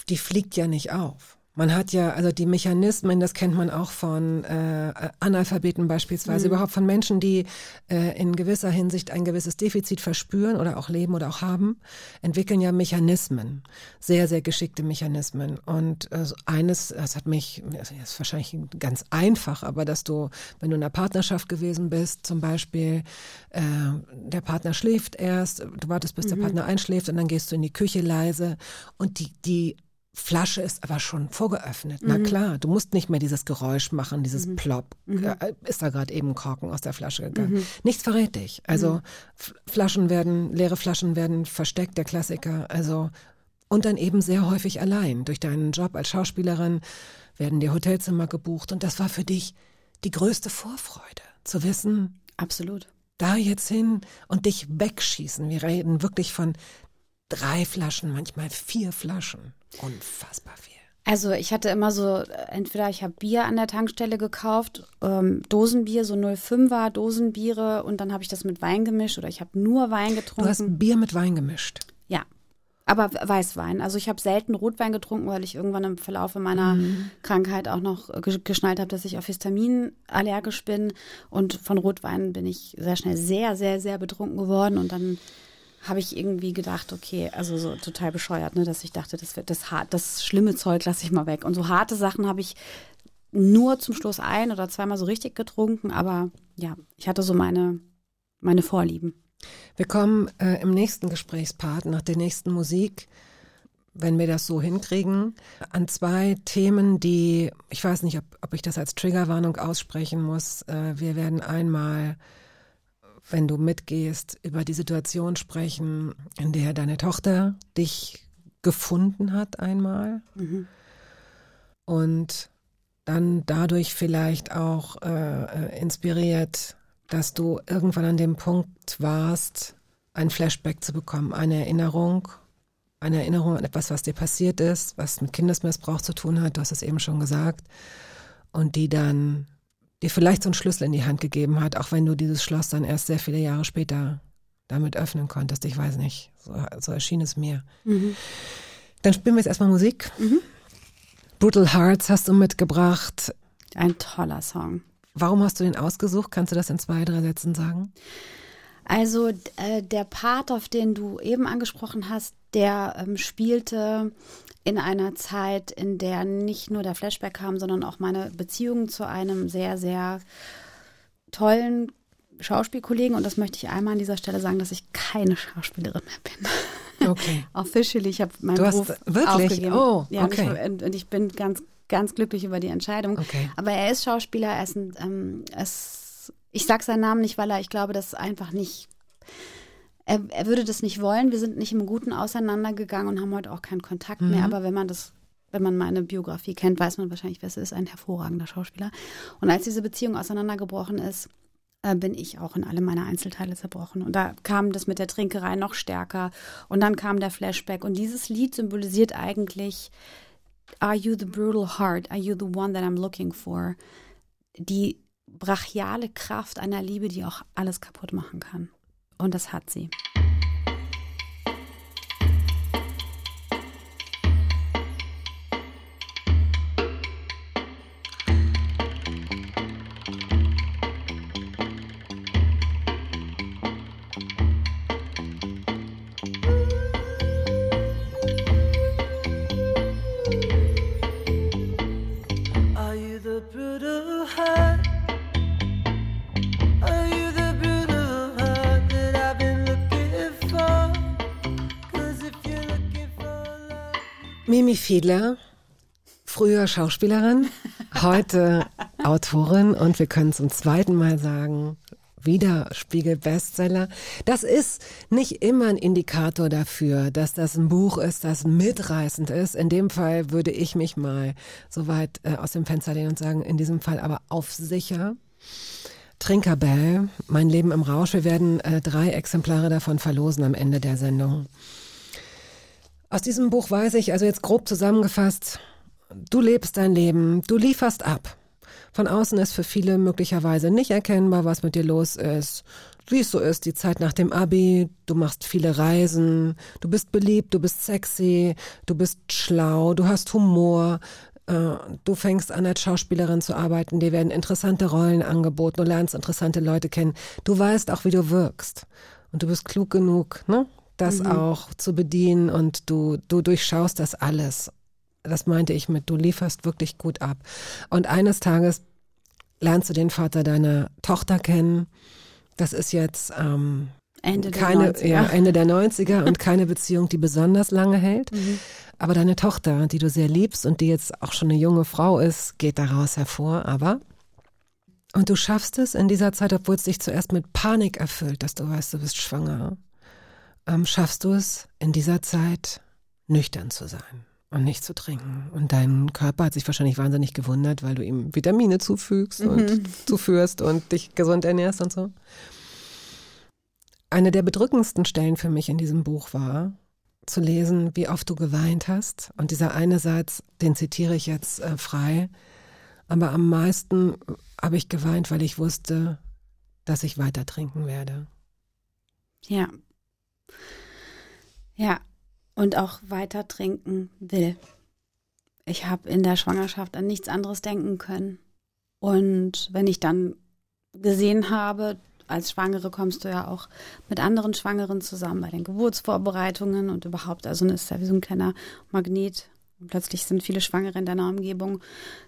die fliegt ja nicht auf. Man hat ja, also die Mechanismen, das kennt man auch von äh, Analphabeten beispielsweise, mhm. überhaupt von Menschen, die äh, in gewisser Hinsicht ein gewisses Defizit verspüren oder auch leben oder auch haben, entwickeln ja Mechanismen, sehr, sehr geschickte Mechanismen. Und äh, eines, das hat mich, das ist wahrscheinlich ganz einfach, aber dass du, wenn du in einer Partnerschaft gewesen bist, zum Beispiel, äh, der Partner schläft erst, du wartest, bis mhm. der Partner einschläft und dann gehst du in die Küche leise und die, die Flasche ist aber schon vorgeöffnet. Mhm. Na klar, du musst nicht mehr dieses Geräusch machen, dieses mhm. Plop. Mhm. Äh, ist da gerade eben Korken aus der Flasche gegangen. Mhm. Nichts verrät dich. Also mhm. Flaschen werden, leere Flaschen werden versteckt, der Klassiker. Also und dann eben sehr häufig allein. Durch deinen Job als Schauspielerin werden dir Hotelzimmer gebucht und das war für dich die größte Vorfreude, zu wissen. Absolut. Da jetzt hin und dich wegschießen. Wir reden wirklich von drei Flaschen, manchmal vier Flaschen. Unfassbar viel. Also ich hatte immer so, entweder ich habe Bier an der Tankstelle gekauft, ähm, Dosenbier, so 05er Dosenbiere und dann habe ich das mit Wein gemischt oder ich habe nur Wein getrunken. Du hast Bier mit Wein gemischt? Ja, aber Weißwein. Also ich habe selten Rotwein getrunken, weil ich irgendwann im Verlauf meiner mhm. Krankheit auch noch geschnallt habe, dass ich auf Histamin allergisch bin und von Rotwein bin ich sehr schnell sehr, sehr, sehr betrunken geworden und dann habe ich irgendwie gedacht, okay, also so total bescheuert, ne, dass ich dachte, das wird das hart, das schlimme Zeug lasse ich mal weg. Und so harte Sachen habe ich nur zum Schluss ein oder zweimal so richtig getrunken, aber ja, ich hatte so meine, meine Vorlieben. Wir kommen äh, im nächsten Gesprächspart, nach der nächsten Musik, wenn wir das so hinkriegen, an zwei Themen, die, ich weiß nicht, ob, ob ich das als Triggerwarnung aussprechen muss. Äh, wir werden einmal wenn du mitgehst, über die Situation sprechen, in der deine Tochter dich gefunden hat einmal mhm. und dann dadurch vielleicht auch äh, äh, inspiriert, dass du irgendwann an dem Punkt warst, ein Flashback zu bekommen, eine Erinnerung, eine Erinnerung an etwas, was dir passiert ist, was mit Kindesmissbrauch zu tun hat, du hast es eben schon gesagt, und die dann dir vielleicht so einen Schlüssel in die Hand gegeben hat, auch wenn du dieses Schloss dann erst sehr viele Jahre später damit öffnen konntest. Ich weiß nicht, so, so erschien es mir. Mhm. Dann spielen wir jetzt erstmal Musik. Mhm. Brutal Hearts hast du mitgebracht. Ein toller Song. Warum hast du den ausgesucht? Kannst du das in zwei, drei Sätzen sagen? Also äh, der Part, auf den du eben angesprochen hast, der ähm, spielte in einer Zeit, in der nicht nur der Flashback kam, sondern auch meine Beziehung zu einem sehr, sehr tollen Schauspielkollegen. Und das möchte ich einmal an dieser Stelle sagen, dass ich keine Schauspielerin mehr bin. Okay. Officially, ich habe meinen du Beruf hast wirklich? aufgegeben. Oh, ja, okay. Und ich, und ich, bin ganz, ganz glücklich über die Entscheidung. Okay. Aber er ist Schauspieler, er ist ein, ähm, es, ich sage seinen Namen nicht, weil er, ich glaube, das einfach nicht er, er würde das nicht wollen. Wir sind nicht im Guten auseinandergegangen und haben heute auch keinen Kontakt mhm. mehr. Aber wenn man das, wenn man meine Biografie kennt, weiß man wahrscheinlich, wer es ist, ein hervorragender Schauspieler. Und als diese Beziehung auseinandergebrochen ist, äh, bin ich auch in alle meine Einzelteile zerbrochen. Und da kam das mit der Trinkerei noch stärker. Und dann kam der Flashback. Und dieses Lied symbolisiert eigentlich Are you the brutal heart? Are you the one that I'm looking for? Die brachiale Kraft einer Liebe, die auch alles kaputt machen kann. Und das hat sie. Mimi Fiedler, früher Schauspielerin, heute Autorin und wir können zum zweiten Mal sagen, wieder Spiegel-Bestseller. Das ist nicht immer ein Indikator dafür, dass das ein Buch ist, das mitreißend ist. In dem Fall würde ich mich mal so weit äh, aus dem Fenster lehnen und sagen, in diesem Fall aber auf sicher. Trinkerbell, mein Leben im Rausch. Wir werden äh, drei Exemplare davon verlosen am Ende der Sendung. Aus diesem Buch weiß ich, also jetzt grob zusammengefasst, du lebst dein Leben, du lieferst ab. Von außen ist für viele möglicherweise nicht erkennbar, was mit dir los ist. Wie es so ist, die Zeit nach dem Abi, du machst viele Reisen, du bist beliebt, du bist sexy, du bist schlau, du hast Humor, Äh, du fängst an als Schauspielerin zu arbeiten, dir werden interessante Rollen angeboten, du lernst interessante Leute kennen. Du weißt auch, wie du wirkst. Und du bist klug genug, ne? Das mhm. auch zu bedienen und du, du durchschaust das alles. Das meinte ich mit, du lieferst wirklich gut ab. Und eines Tages lernst du den Vater deiner Tochter kennen. Das ist jetzt ähm, Ende keine, der 90er. Ja, Ende der 90er und keine Beziehung, die besonders lange hält. Mhm. Aber deine Tochter, die du sehr liebst und die jetzt auch schon eine junge Frau ist, geht daraus hervor. Aber und du schaffst es in dieser Zeit, obwohl es dich zuerst mit Panik erfüllt, dass du weißt, du bist schwanger, ähm, schaffst du es in dieser Zeit nüchtern zu sein und nicht zu trinken. Und dein Körper hat sich wahrscheinlich wahnsinnig gewundert, weil du ihm Vitamine zufügst mhm. und zuführst und dich gesund ernährst und so. Eine der bedrückendsten Stellen für mich in diesem Buch war, zu lesen, wie oft du geweint hast. Und dieser eine Satz, den zitiere ich jetzt äh, frei. Aber am meisten habe ich geweint, weil ich wusste, dass ich weiter trinken werde. Ja. Ja. Und auch weiter trinken will. Ich habe in der Schwangerschaft an nichts anderes denken können. Und wenn ich dann gesehen habe, als Schwangere kommst du ja auch mit anderen Schwangeren zusammen bei den Geburtsvorbereitungen und überhaupt. Also ist ja wie so ein kleiner Magnet. Plötzlich sind viele Schwangere in deiner Umgebung.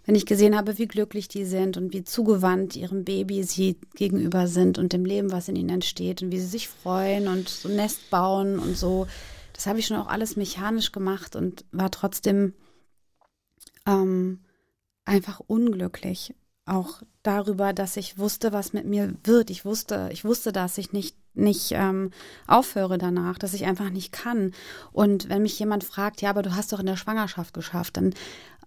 Wenn ich gesehen habe, wie glücklich die sind und wie zugewandt ihrem Baby sie gegenüber sind und dem Leben, was in ihnen entsteht und wie sie sich freuen und so ein Nest bauen und so, das habe ich schon auch alles mechanisch gemacht und war trotzdem ähm, einfach unglücklich auch darüber, dass ich wusste, was mit mir wird. Ich wusste, ich wusste, dass ich nicht nicht ähm, aufhöre danach, dass ich einfach nicht kann. Und wenn mich jemand fragt, ja, aber du hast doch in der Schwangerschaft geschafft, dann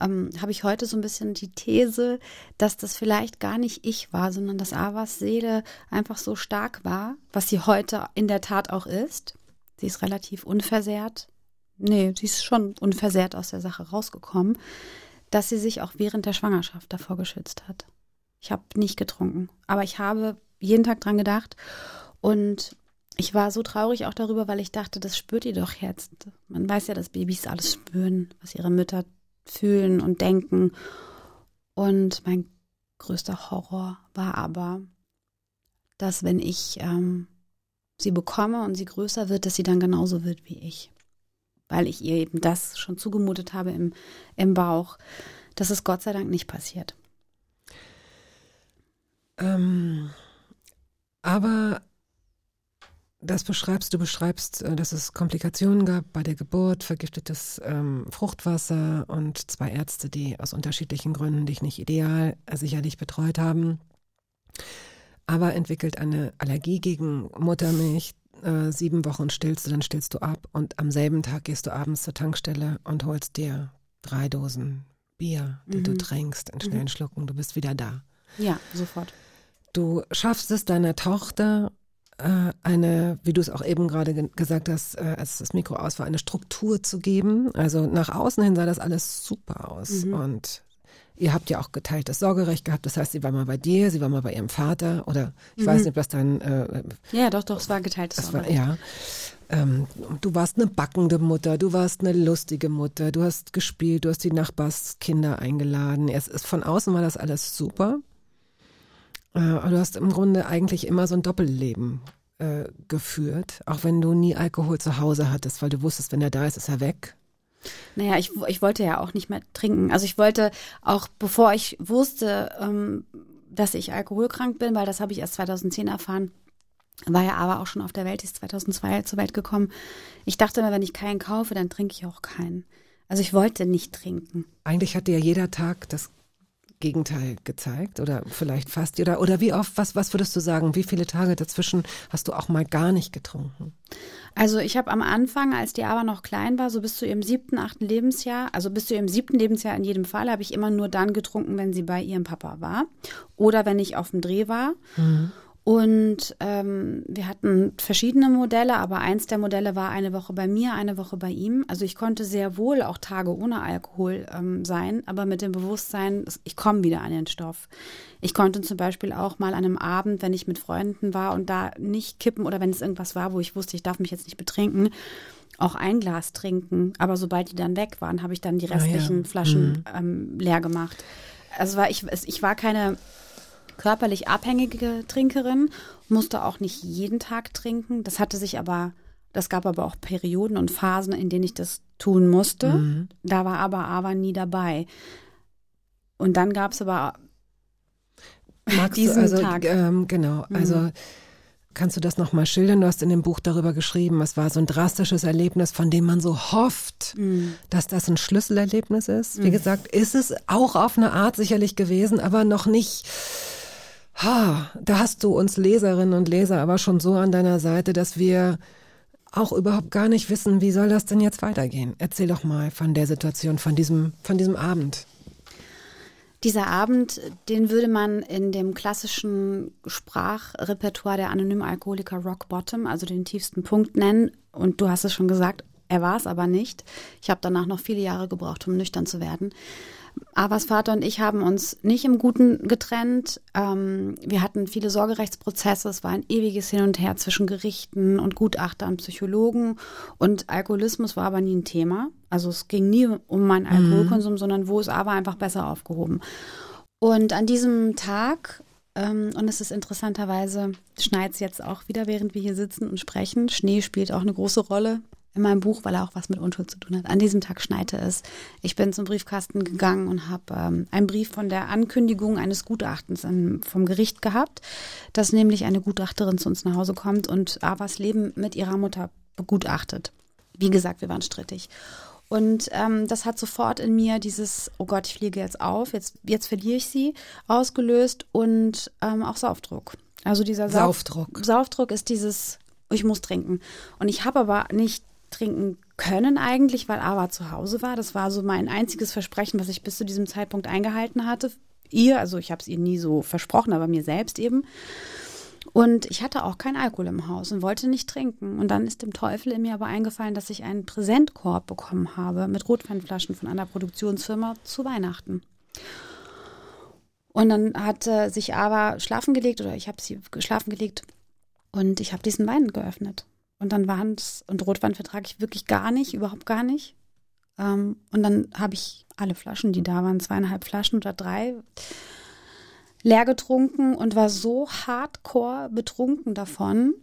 ähm, habe ich heute so ein bisschen die These, dass das vielleicht gar nicht ich war, sondern dass Avas Seele einfach so stark war, was sie heute in der Tat auch ist. Sie ist relativ unversehrt. Nee, sie ist schon unversehrt aus der Sache rausgekommen dass sie sich auch während der Schwangerschaft davor geschützt hat. Ich habe nicht getrunken, aber ich habe jeden Tag dran gedacht und ich war so traurig auch darüber, weil ich dachte, das spürt ihr doch jetzt. Man weiß ja, dass Babys alles spüren, was ihre Mütter fühlen und denken. Und mein größter Horror war aber, dass wenn ich ähm, sie bekomme und sie größer wird, dass sie dann genauso wird wie ich weil ich ihr eben das schon zugemutet habe im, im Bauch. Das ist Gott sei Dank nicht passiert. Ähm, aber das beschreibst, du beschreibst, äh, dass es Komplikationen gab bei der Geburt, vergiftetes ähm, Fruchtwasser und zwei Ärzte, die aus unterschiedlichen Gründen dich nicht ideal äh, sicherlich betreut haben. Aber entwickelt eine Allergie gegen Muttermilch, äh, sieben Wochen stillst du, dann stillst du ab und am selben Tag gehst du abends zur Tankstelle und holst dir drei Dosen Bier, die mhm. du trinkst in schnellen mhm. Schlucken. Du bist wieder da. Ja, sofort. Du schaffst es deiner Tochter eine, wie du es auch eben gerade ge gesagt hast, äh, als das Mikro aus war, eine Struktur zu geben. Also nach außen hin sah das alles super aus mhm. und Ihr habt ja auch geteiltes Sorgerecht gehabt. Das heißt, sie war mal bei dir, sie war mal bei ihrem Vater oder ich mhm. weiß nicht, was dann. Äh, ja, doch, doch, es war geteiltes Sorgerecht. War, ja. Ähm, du warst eine backende Mutter, du warst eine lustige Mutter, du hast gespielt, du hast die Nachbarskinder eingeladen. Es ist, von außen war das alles super. Äh, du hast im Grunde eigentlich immer so ein Doppelleben äh, geführt, auch wenn du nie Alkohol zu Hause hattest, weil du wusstest, wenn er da ist, ist er weg. Naja, ich, ich wollte ja auch nicht mehr trinken. Also ich wollte auch, bevor ich wusste, ähm, dass ich alkoholkrank bin, weil das habe ich erst 2010 erfahren, war ja aber auch schon auf der Welt, ist 2002 zur Welt gekommen. Ich dachte immer, wenn ich keinen kaufe, dann trinke ich auch keinen. Also ich wollte nicht trinken. Eigentlich hatte ja jeder Tag das Gegenteil gezeigt oder vielleicht fast oder oder wie oft was was würdest du sagen wie viele Tage dazwischen hast du auch mal gar nicht getrunken? Also ich habe am Anfang als die aber noch klein war so bis zu ihrem siebten achten Lebensjahr also bis zu ihrem siebten Lebensjahr in jedem Fall habe ich immer nur dann getrunken wenn sie bei ihrem Papa war oder wenn ich auf dem Dreh war. Mhm. Und ähm, wir hatten verschiedene Modelle, aber eins der Modelle war eine Woche bei mir, eine Woche bei ihm. Also ich konnte sehr wohl auch Tage ohne Alkohol ähm, sein, aber mit dem Bewusstsein, ich komme wieder an den Stoff. Ich konnte zum Beispiel auch mal an einem Abend, wenn ich mit Freunden war und da nicht kippen oder wenn es irgendwas war, wo ich wusste, ich darf mich jetzt nicht betrinken, auch ein Glas trinken, aber sobald die dann weg waren, habe ich dann die Ah, ja. restlichen Flaschen Mhm. ähm, leer gemacht. Also war ich, ich war keine körperlich abhängige Trinkerin, musste auch nicht jeden Tag trinken. Das hatte sich aber, das gab aber auch Perioden und Phasen, in denen ich das tun musste. Mhm. Da war aber aber nie dabei. Und dann gab es aber Magst diesen also, Tag. Ähm, genau, Mhm. also kannst du das nochmal schildern? Du hast in dem Buch darüber geschrieben, es war so ein drastisches Erlebnis, von dem man so hofft, mh, dass das ein Schlüsselerlebnis ist. Wie Mhm. gesagt, ist es auch auf eine Art sicherlich gewesen, aber noch nicht. Ha, da hast du uns Leserinnen und Leser aber schon so an deiner Seite, dass wir auch überhaupt gar nicht wissen, wie soll das denn jetzt weitergehen? Erzähl doch mal von der Situation, von diesem, von diesem Abend. Dieser Abend, den würde man in dem klassischen Sprachrepertoire der anonymen Alkoholiker Rock Bottom, also den tiefsten Punkt nennen. Und du hast es schon gesagt, er war es aber nicht. Ich habe danach noch viele Jahre gebraucht, um nüchtern zu werden. Avas Vater und ich haben uns nicht im Guten getrennt. Ähm, wir hatten viele Sorgerechtsprozesse. Es war ein ewiges Hin und Her zwischen Gerichten und Gutachtern, Psychologen. Und Alkoholismus war aber nie ein Thema. Also es ging nie um meinen Alkoholkonsum, sondern wo ist aber einfach besser aufgehoben. Und an diesem Tag, ähm, und es ist interessanterweise, schneit es jetzt auch wieder, während wir hier sitzen und sprechen. Schnee spielt auch eine große Rolle in meinem Buch, weil er auch was mit Unschuld zu tun hat. An diesem Tag schneite es. Ich bin zum Briefkasten gegangen und habe ähm, einen Brief von der Ankündigung eines Gutachtens ähm, vom Gericht gehabt, dass nämlich eine Gutachterin zu uns nach Hause kommt und Avas Leben mit ihrer Mutter begutachtet. Wie gesagt, wir waren strittig. Und ähm, das hat sofort in mir dieses, oh Gott, ich fliege jetzt auf, jetzt, jetzt verliere ich sie, ausgelöst und ähm, auch Saufdruck. Also dieser Sauf Saufdruck. Saufdruck ist dieses, ich muss trinken. Und ich habe aber nicht trinken können eigentlich, weil Ava zu Hause war. Das war so mein einziges Versprechen, was ich bis zu diesem Zeitpunkt eingehalten hatte. Ihr, also ich habe es ihr nie so versprochen, aber mir selbst eben. Und ich hatte auch keinen Alkohol im Haus und wollte nicht trinken. Und dann ist dem Teufel in mir aber eingefallen, dass ich einen Präsentkorb bekommen habe mit Rotweinflaschen von einer Produktionsfirma zu Weihnachten. Und dann hat äh, sich Ava schlafen gelegt oder ich habe sie schlafen gelegt und ich habe diesen Wein geöffnet. Und dann waren es, und Rotwein vertrage ich wirklich gar nicht, überhaupt gar nicht. Ähm, und dann habe ich alle Flaschen, die da waren, zweieinhalb Flaschen oder drei, leer getrunken und war so hardcore betrunken davon,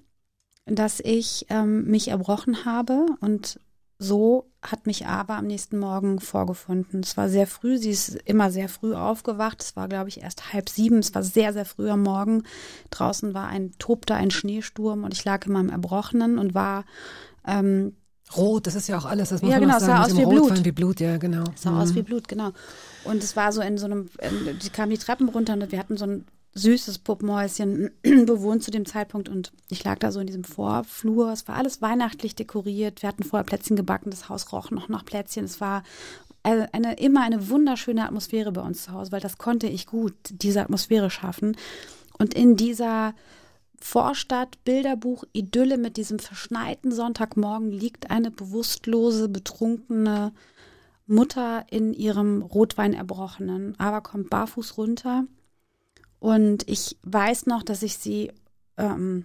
dass ich ähm, mich erbrochen habe und so hat mich aber am nächsten Morgen vorgefunden. Es war sehr früh, sie ist immer sehr früh aufgewacht. Es war, glaube ich, erst halb sieben. Es war sehr, sehr früh am Morgen. Draußen war ein, tobte ein Schneesturm und ich lag in meinem Erbrochenen und war ähm, Rot, das ist ja auch alles, das muss Ja, man genau, es sagen. sah mit aus wie Blut. Rotwein wie Blut, ja, genau. sah aus Mhm. wie Blut, genau. Und es war so in so einem, ähm, die kam die Treppen runter und wir hatten so ein süßes Puppenhäuschen bewohnt zu dem Zeitpunkt und ich lag da so in diesem Vorflur. Es war alles weihnachtlich dekoriert. Wir hatten vorher Plätzchen gebacken, das Haus roch noch nach Plätzchen. Es war eine, eine, immer eine wunderschöne Atmosphäre bei uns zu Hause, weil das konnte ich gut, diese Atmosphäre schaffen. Und in dieser Vorstadt, Bilderbuch, Idylle mit diesem verschneiten Sonntagmorgen liegt eine bewusstlose, betrunkene Mutter in ihrem Rotwein erbrochenen. Aber kommt barfuß runter. Und ich weiß noch, dass ich sie ähm,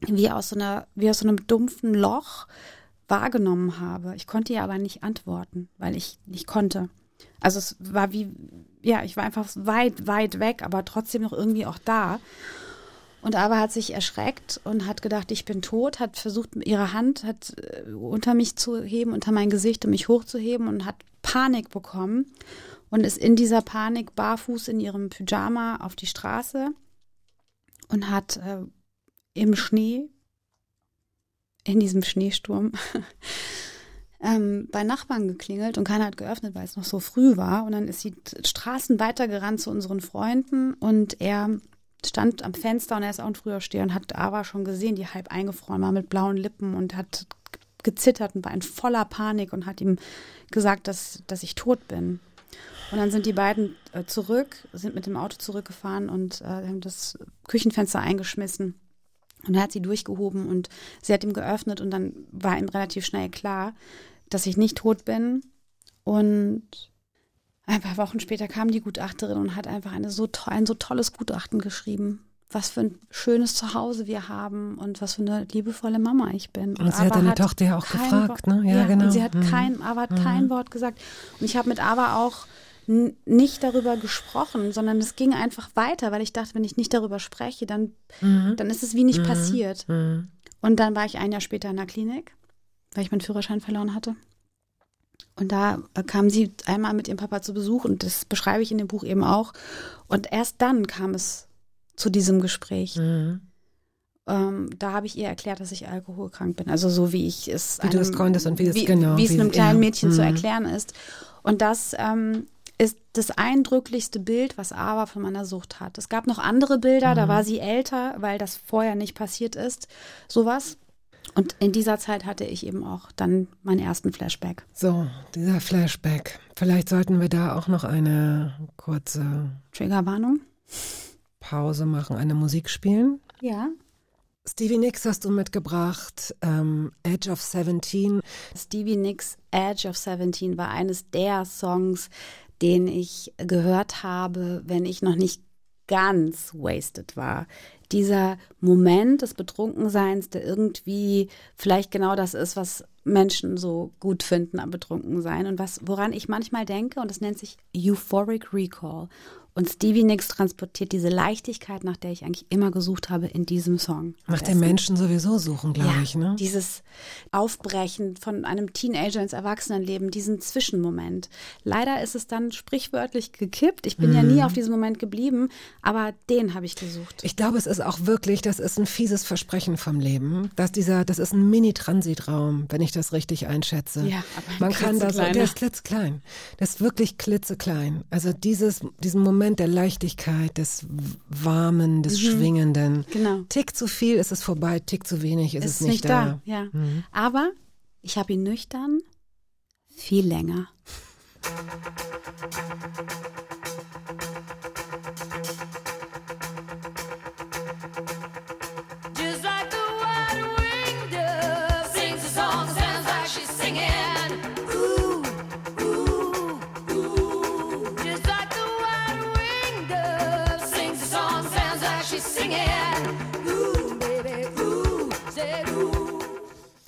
wie, aus so einer, wie aus so einem dumpfen Loch wahrgenommen habe. Ich konnte ihr aber nicht antworten, weil ich nicht konnte. Also es war wie, ja, ich war einfach weit, weit weg, aber trotzdem noch irgendwie auch da. Und Ava hat sich erschreckt und hat gedacht, ich bin tot, hat versucht, ihre Hand hat äh, unter mich zu heben, unter mein Gesicht, um mich hochzuheben und hat Panik bekommen und ist in dieser Panik barfuß in ihrem Pyjama auf die Straße und hat äh, im Schnee, in diesem Schneesturm, ähm, bei Nachbarn geklingelt und keiner hat geöffnet, weil es noch so früh war. Und dann ist sie Straßen weitergerannt zu unseren Freunden und er stand am Fenster und er ist auch ein Frühaufsteher und hat Ava schon gesehen, die halb eingefroren war mit blauen Lippen und hat gezittert und war in voller Panik und hat ihm gesagt, dass, dass ich tot bin. Und dann sind die beiden äh, zurück, sind mit dem Auto zurückgefahren und äh, haben das Küchenfenster eingeschmissen. Und er hat sie durchgehoben und sie hat ihm geöffnet und dann war ihm relativ schnell klar, dass ich nicht tot bin. Und ein paar Wochen später kam die Gutachterin und hat einfach eine so ein so tolles Gutachten geschrieben. was für ein schönes Zuhause wir haben und was für eine liebevolle Mama ich bin. Und sie hat deine Tochter ja auch gefragt, ne? Ja, ja, genau. Und sie hat mhm. kein, aber hat mhm. kein Wort gesagt. Und ich habe mit Ava auch nicht darüber gesprochen, sondern es ging einfach weiter, weil ich dachte, wenn ich nicht darüber spreche, dann, mhm. dann ist es wie nicht mhm. passiert. Mhm. Und dann war ich ein Jahr später in der Klinik, weil ich meinen Führerschein verloren hatte. Und da kam sie einmal mit ihrem Papa zu Besuch und das beschreibe ich in dem Buch eben auch. Und erst dann kam es zu diesem Gespräch. Mhm. Ähm, da habe ich ihr erklärt, dass ich alkoholkrank bin. Also so wie ich es wie einem, du es konntest und wie es wie, genau wie es einem kleinen Mädchen zu mhm. erklären ist. Und das ähm, ist das eindrücklichste Bild, was Ava von meiner Sucht hat. Es gab noch andere Bilder, mhm. da war sie älter, weil das vorher nicht passiert ist. Sowas. Und in dieser Zeit hatte ich eben auch dann meinen ersten Flashback. So, dieser Flashback. Vielleicht sollten wir da auch noch eine kurze Triggerwarnung. Pause machen, eine Musik spielen. Ja. Stevie Nicks hast du mitgebracht, ähm, Edge of 17. Stevie Nicks Edge of 17 war eines der Songs, den ich gehört habe, wenn ich noch nicht ganz wasted war. Dieser Moment des Betrunkenseins, der irgendwie vielleicht genau das ist, was Menschen so gut finden am Betrunkensein und was, woran ich manchmal denke, und das nennt sich Euphoric Recall. Und Stevie Nicks transportiert diese Leichtigkeit, nach der ich eigentlich immer gesucht habe, in diesem Song. Nach dem Menschen sowieso suchen, glaube ja, ich. Ne? Dieses Aufbrechen von einem Teenager ins Erwachsenenleben, diesen Zwischenmoment. Leider ist es dann sprichwörtlich gekippt. Ich bin mhm. ja nie auf diesem Moment geblieben, aber den habe ich gesucht. Ich glaube, es ist auch wirklich, das ist ein fieses Versprechen vom Leben, dass dieser, das ist ein Mini-Transitraum, wenn ich das richtig einschätze. Ja, aber man kann das, der ist klitzeklein. Das ist wirklich klitzeklein. Also dieses, diesen Moment Moment der Leichtigkeit, des Warmen, des mhm. Schwingenden. Genau. Tick zu viel ist es vorbei, tick zu wenig ist, ist es nicht, nicht da. da. Ja. Mhm. Aber ich habe ihn nüchtern viel länger.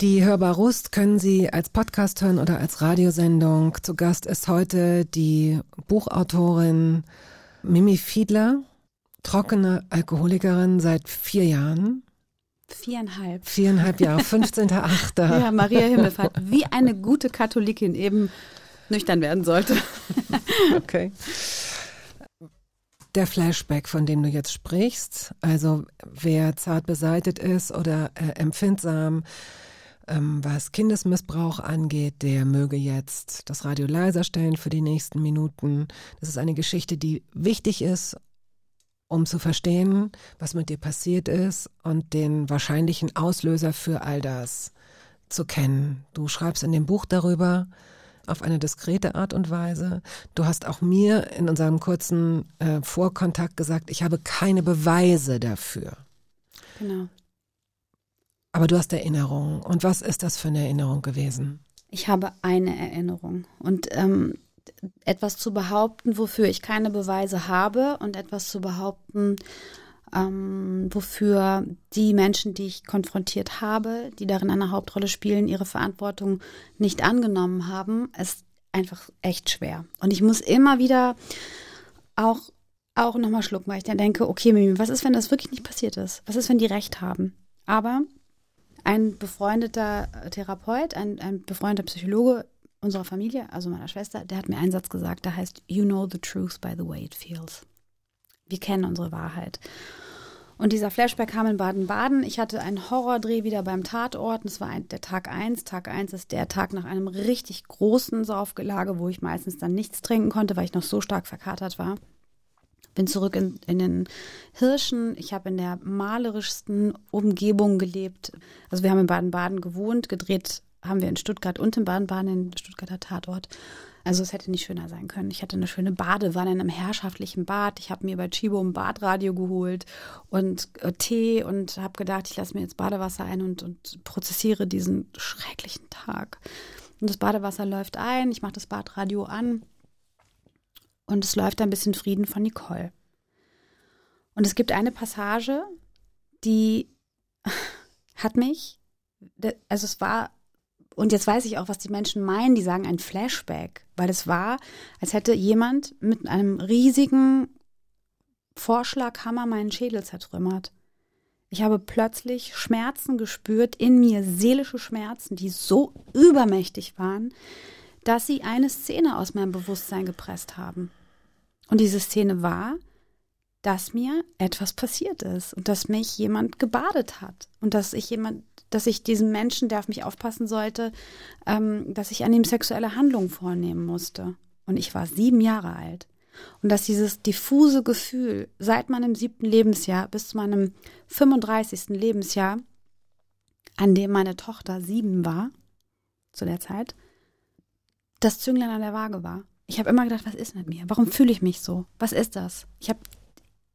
Die Hörbar Rust können Sie als Podcast hören oder als Radiosendung. Zu Gast ist heute die Buchautorin Mimi Fiedler, trockene Alkoholikerin seit vier Jahren. Viereinhalb. Viereinhalb Jahre, 15.8. ja, Maria Himmelfahrt, wie eine gute Katholikin eben nüchtern werden sollte. okay. Der Flashback, von dem du jetzt sprichst, also wer zart beseitet ist oder äh, empfindsam, ähm, was Kindesmissbrauch angeht, der möge jetzt das Radio leiser stellen für die nächsten Minuten. Das ist eine Geschichte, die wichtig ist, um zu verstehen, was mit dir passiert ist und den wahrscheinlichen Auslöser für all das zu kennen. Du schreibst in dem Buch darüber auf eine diskrete Art und Weise. Du hast auch mir in unserem kurzen äh, Vorkontakt gesagt, ich habe keine Beweise dafür. Genau. Aber du hast Erinnerungen. Und was ist das für eine Erinnerung gewesen? Ich habe eine Erinnerung. Und ähm, etwas zu behaupten, wofür ich keine Beweise habe und etwas zu behaupten, ähm, wofür die Menschen, die ich konfrontiert habe, die darin eine Hauptrolle spielen, ihre Verantwortung nicht angenommen haben, ist einfach echt schwer. Und ich muss immer wieder auch, auch nochmal schlucken, weil ich dann denke, okay, Mimi, was ist, wenn das wirklich nicht passiert ist? Was ist, wenn die recht haben? Aber ein befreundeter Therapeut, ein, ein befreundeter Psychologe unserer Familie, also meiner Schwester, der hat mir einen Satz gesagt, der heißt, You know the truth by the way it feels. Wir kennen unsere Wahrheit. Und dieser Flashback kam in Baden-Baden. Ich hatte einen Horrordreh wieder beim Tatort. Das war ein, der Tag 1. Tag 1 ist der Tag nach einem richtig großen Saufgelage, wo ich meistens dann nichts trinken konnte, weil ich noch so stark verkatert war bin zurück in, in den Hirschen. Ich habe in der malerischsten Umgebung gelebt. Also wir haben in Baden-Baden gewohnt, gedreht haben wir in Stuttgart und in Baden-Baden, in Stuttgarter Tatort. Also es hätte nicht schöner sein können. Ich hatte eine schöne Badewanne in einem herrschaftlichen Bad. Ich habe mir bei Chibo ein Badradio geholt und äh, Tee und habe gedacht, ich lasse mir jetzt Badewasser ein und, und prozessiere diesen schrecklichen Tag. Und das Badewasser läuft ein, ich mache das Badradio an und es läuft ein bisschen Frieden von Nicole. Und es gibt eine Passage, die hat mich, also es war, und jetzt weiß ich auch, was die Menschen meinen, die sagen ein Flashback, weil es war, als hätte jemand mit einem riesigen Vorschlaghammer meinen Schädel zertrümmert. Ich habe plötzlich Schmerzen gespürt, in mir seelische Schmerzen, die so übermächtig waren, dass sie eine Szene aus meinem Bewusstsein gepresst haben. Und diese Szene war, dass mir etwas passiert ist und dass mich jemand gebadet hat und dass ich jemand, dass ich diesem Menschen, der auf mich aufpassen sollte, ähm, dass ich an ihm sexuelle Handlungen vornehmen musste. Und ich war sieben Jahre alt. Und dass dieses diffuse Gefühl seit meinem siebten Lebensjahr bis zu meinem 35. Lebensjahr, an dem meine Tochter sieben war, zu der Zeit, das Zünglein an der Waage war. Ich habe immer gedacht, was ist mit mir? Warum fühle ich mich so? Was ist das? Ich habe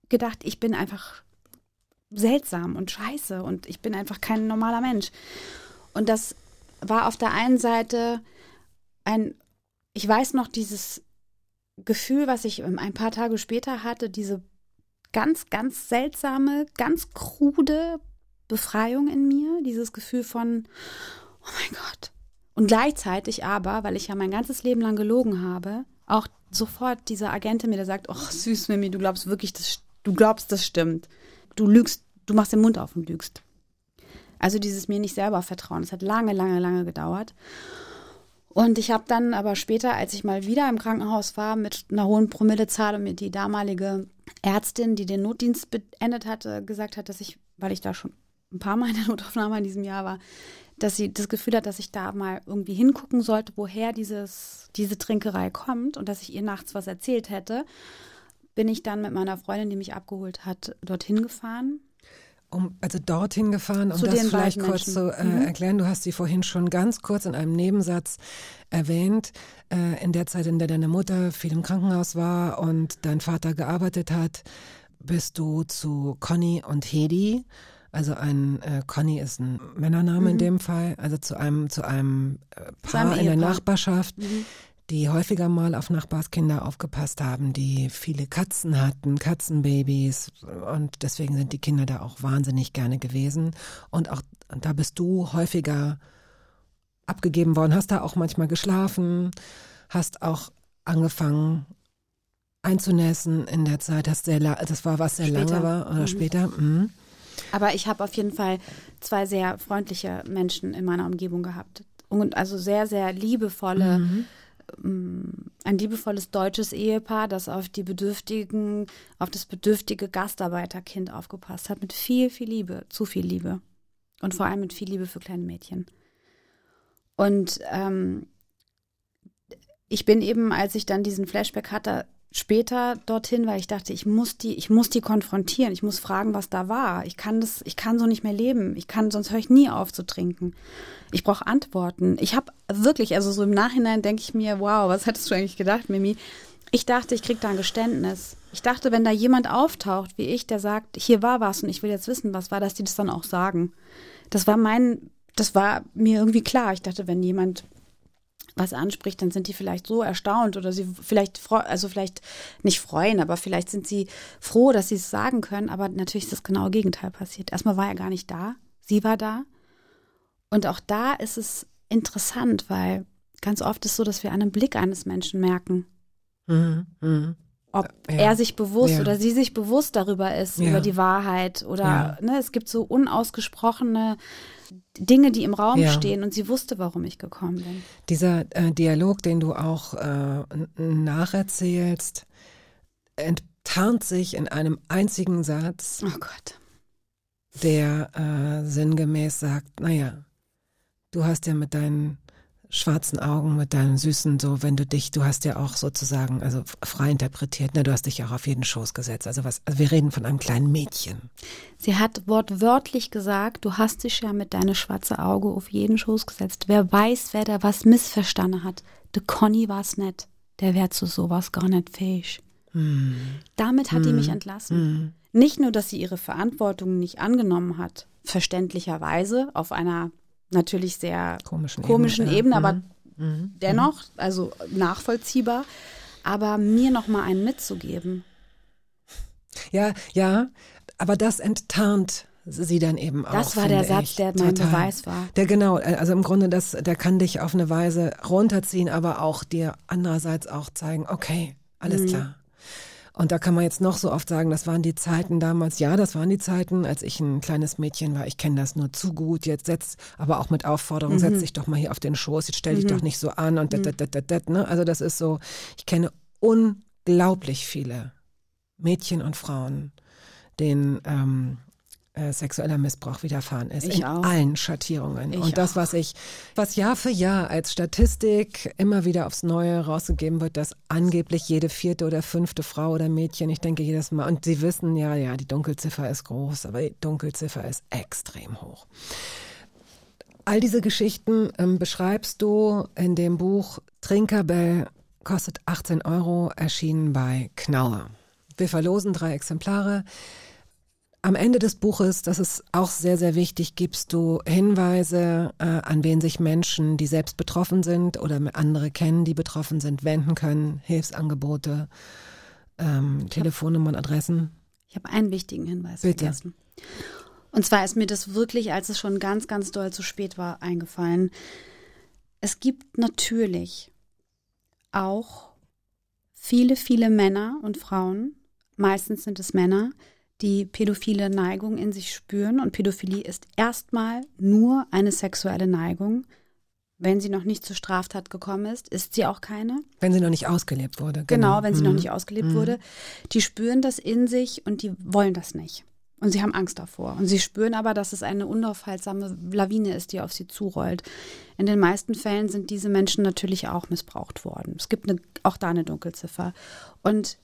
gedacht, ich bin einfach seltsam und scheiße und ich bin einfach kein normaler Mensch. Und das war auf der einen Seite ein, ich weiß noch, dieses Gefühl, was ich ein paar Tage später hatte, diese ganz, ganz seltsame, ganz krude Befreiung in mir, dieses Gefühl von, oh mein Gott. Und gleichzeitig aber, weil ich ja mein ganzes Leben lang gelogen habe, auch sofort dieser Agentin mir, der sagt, oh süß, Mimi, du glaubst wirklich, das, du glaubst, das stimmt. Du lügst, du machst den Mund auf und lügst. Also dieses mir nicht selber vertrauen, das hat lange, lange, lange gedauert. Und ich habe dann aber später, als ich mal wieder im Krankenhaus war mit einer hohen Promillezahl und mir die damalige Ärztin, die den Notdienst beendet hatte, gesagt hat, dass ich, weil ich da schon ein paar Mal in der Notaufnahme in diesem Jahr war, dass sie das Gefühl hat, dass ich da mal irgendwie hingucken sollte, woher dieses, diese Trinkerei kommt und dass ich ihr nachts was erzählt hätte, bin ich dann mit meiner Freundin, die mich abgeholt hat, dorthin gefahren um, also dorthin gefahren, um das vielleicht kurz zu äh, mhm. erklären. Du hast sie vorhin schon ganz kurz in einem Nebensatz erwähnt. Äh, in der Zeit, in der deine Mutter viel im Krankenhaus war und dein Vater gearbeitet hat, bist du zu Conny und Hedi, also ein äh, Conny ist ein Männername mhm. in dem Fall, also zu einem zu einem äh, Paar in der Nachbarschaft. Mhm die häufiger mal auf Nachbarskinder aufgepasst haben, die viele Katzen hatten, Katzenbabys und deswegen sind die Kinder da auch wahnsinnig gerne gewesen und auch da bist du häufiger abgegeben worden, hast da auch manchmal geschlafen, hast auch angefangen einzunässen in der Zeit, hast sehr das war was sehr später. lange war oder mhm. später. Mhm. Aber ich habe auf jeden Fall zwei sehr freundliche Menschen in meiner Umgebung gehabt und also sehr sehr liebevolle mhm ähm, ein liebevolles deutsches Ehepaar, das auf die bedürftigen, auf das bedürftige Gastarbeiterkind aufgepasst hat, mit viel, viel Liebe, zu viel Liebe. Und vor allem mit viel Liebe für kleine Mädchen. Und ähm, ich bin eben, als ich dann diesen Flashback hatte, später dorthin, weil ich dachte, ich muss die, ich muss die konfrontieren, ich muss fragen, was da war. Ich kann das, ich kann so nicht mehr leben. Ich kann, sonst höre ich nie auf zu trinken. Ich brauche Antworten. Ich habe wirklich, also so im Nachhinein denke ich mir, wow, was hättest du eigentlich gedacht, Mimi? Ich dachte, ich krieg da ein Geständnis. Ich dachte, wenn da jemand auftaucht wie ich, der sagt, hier war was und ich will jetzt wissen, was war, dass die das dann auch sagen. Das war mein, das war mir irgendwie klar. Ich dachte, wenn jemand was anspricht, dann sind die vielleicht so erstaunt oder sie vielleicht, also vielleicht nicht freuen, aber vielleicht sind sie froh, dass sie es sagen können. Aber natürlich ist das genaue Gegenteil passiert. Erstmal war er gar nicht da, sie war da. Und auch da ist es interessant, weil ganz oft ist so, dass wir an einem Blick eines Menschen merken, mhm, mh. ob ja. er sich bewusst ja. oder sie sich bewusst darüber ist, ja. über die Wahrheit oder ne, es gibt so unausgesprochene Dinge, die im Raum ja. stehen und sie wusste, warum ich gekommen bin. Dieser äh, Dialog, den du auch äh, nacherzählst, enttarnt sich in einem einzigen Satz. Oh Gott. Der äh, sinngemäß sagt, naja, du hast ja mit deinen schwarzen Augen mit deinen süßen, so wenn du dich, du hast ja auch sozusagen, also frei interpretiert, ne, du hast dich ja auch auf jeden Schoß gesetzt. Also was, also wir reden von einem kleinen Mädchen. Sie hat wortwörtlich gesagt, du hast dich ja mit deinem schwarzen Auge auf jeden Schoß gesetzt. Wer weiß, wer da was missverstanden hat. De Conny war's nicht. Der wäre zu sowas gar nicht fähig. Hm. Damit hat hm. die mich entlassen. Hm. Nicht nur, dass sie ihre Verantwortung nicht angenommen hat, verständlicherweise auf einer natürlich sehr komischen, komischen Ebene, Ebene, aber mhm. mhm. dennoch, also nachvollziehbar, aber mir noch mal einen mitzugeben. Ja, ja, aber das enttarnt sie dann eben auch. Das war der Satz, ich. der mein Total. Beweis war. Der genau, also im Grunde das, der kann dich auf eine Weise runterziehen, aber auch dir andererseits auch zeigen, okay, alles Mhm. klar. Und da kann man jetzt noch so oft sagen, das waren die Zeiten damals. Ja, das waren die Zeiten, als ich ein kleines Mädchen war. Ich kenne das nur zu gut. Jetzt setz, aber auch mit Aufforderung, Mhm. setz dich doch mal hier auf den Schoß. Jetzt stell dich doch nicht so an und dat, dat, dat, dat, dat, ne? Also das ist so, ich kenne unglaublich viele Mädchen und Frauen, denen ähm, äh, sexueller Missbrauch widerfahren ist. Ich in auch. allen Schattierungen. Ich und das, auch. was ich, was Jahr für Jahr als Statistik immer wieder aufs Neue rausgegeben wird, dass angeblich jede vierte oder fünfte Frau oder Mädchen, ich denke jedes Mal, und sie wissen, ja, ja, die Dunkelziffer ist groß, aber die Dunkelziffer ist extrem hoch. All diese Geschichten ähm, beschreibst du in dem Buch Trinkerbell kostet 18 Euro, erschienen bei Knauer. Wir verlosen drei Exemplare. Am Ende des Buches, das ist auch sehr, sehr wichtig, gibst du Hinweise, äh, an wen sich Menschen, die selbst betroffen sind oder andere kennen, die betroffen sind, wenden können, Hilfsangebote, ähm, Telefonnummern, Adressen. Ich habe einen wichtigen Hinweis Bitte. vergessen. Und zwar ist mir das wirklich, als es schon ganz, ganz doll zu spät war, eingefallen. Es gibt natürlich auch viele, viele Männer und Frauen, meistens sind es Männer, die pädophile Neigung in sich spüren. Und Pädophilie ist erstmal nur eine sexuelle Neigung. Wenn sie noch nicht zur Straftat gekommen ist, ist sie auch keine. Wenn sie noch nicht ausgelebt wurde. Genau, wenn sie noch Mhm. nicht ausgelebt wurde. Die spüren das in sich und die wollen das nicht. Und sie haben Angst davor. Und sie spüren aber, dass es eine unaufhaltsame Lawine ist, die auf sie zurollt. In den meisten Fällen sind diese Menschen natürlich auch missbraucht worden. Es gibt eine, auch da eine Dunkelziffer. Und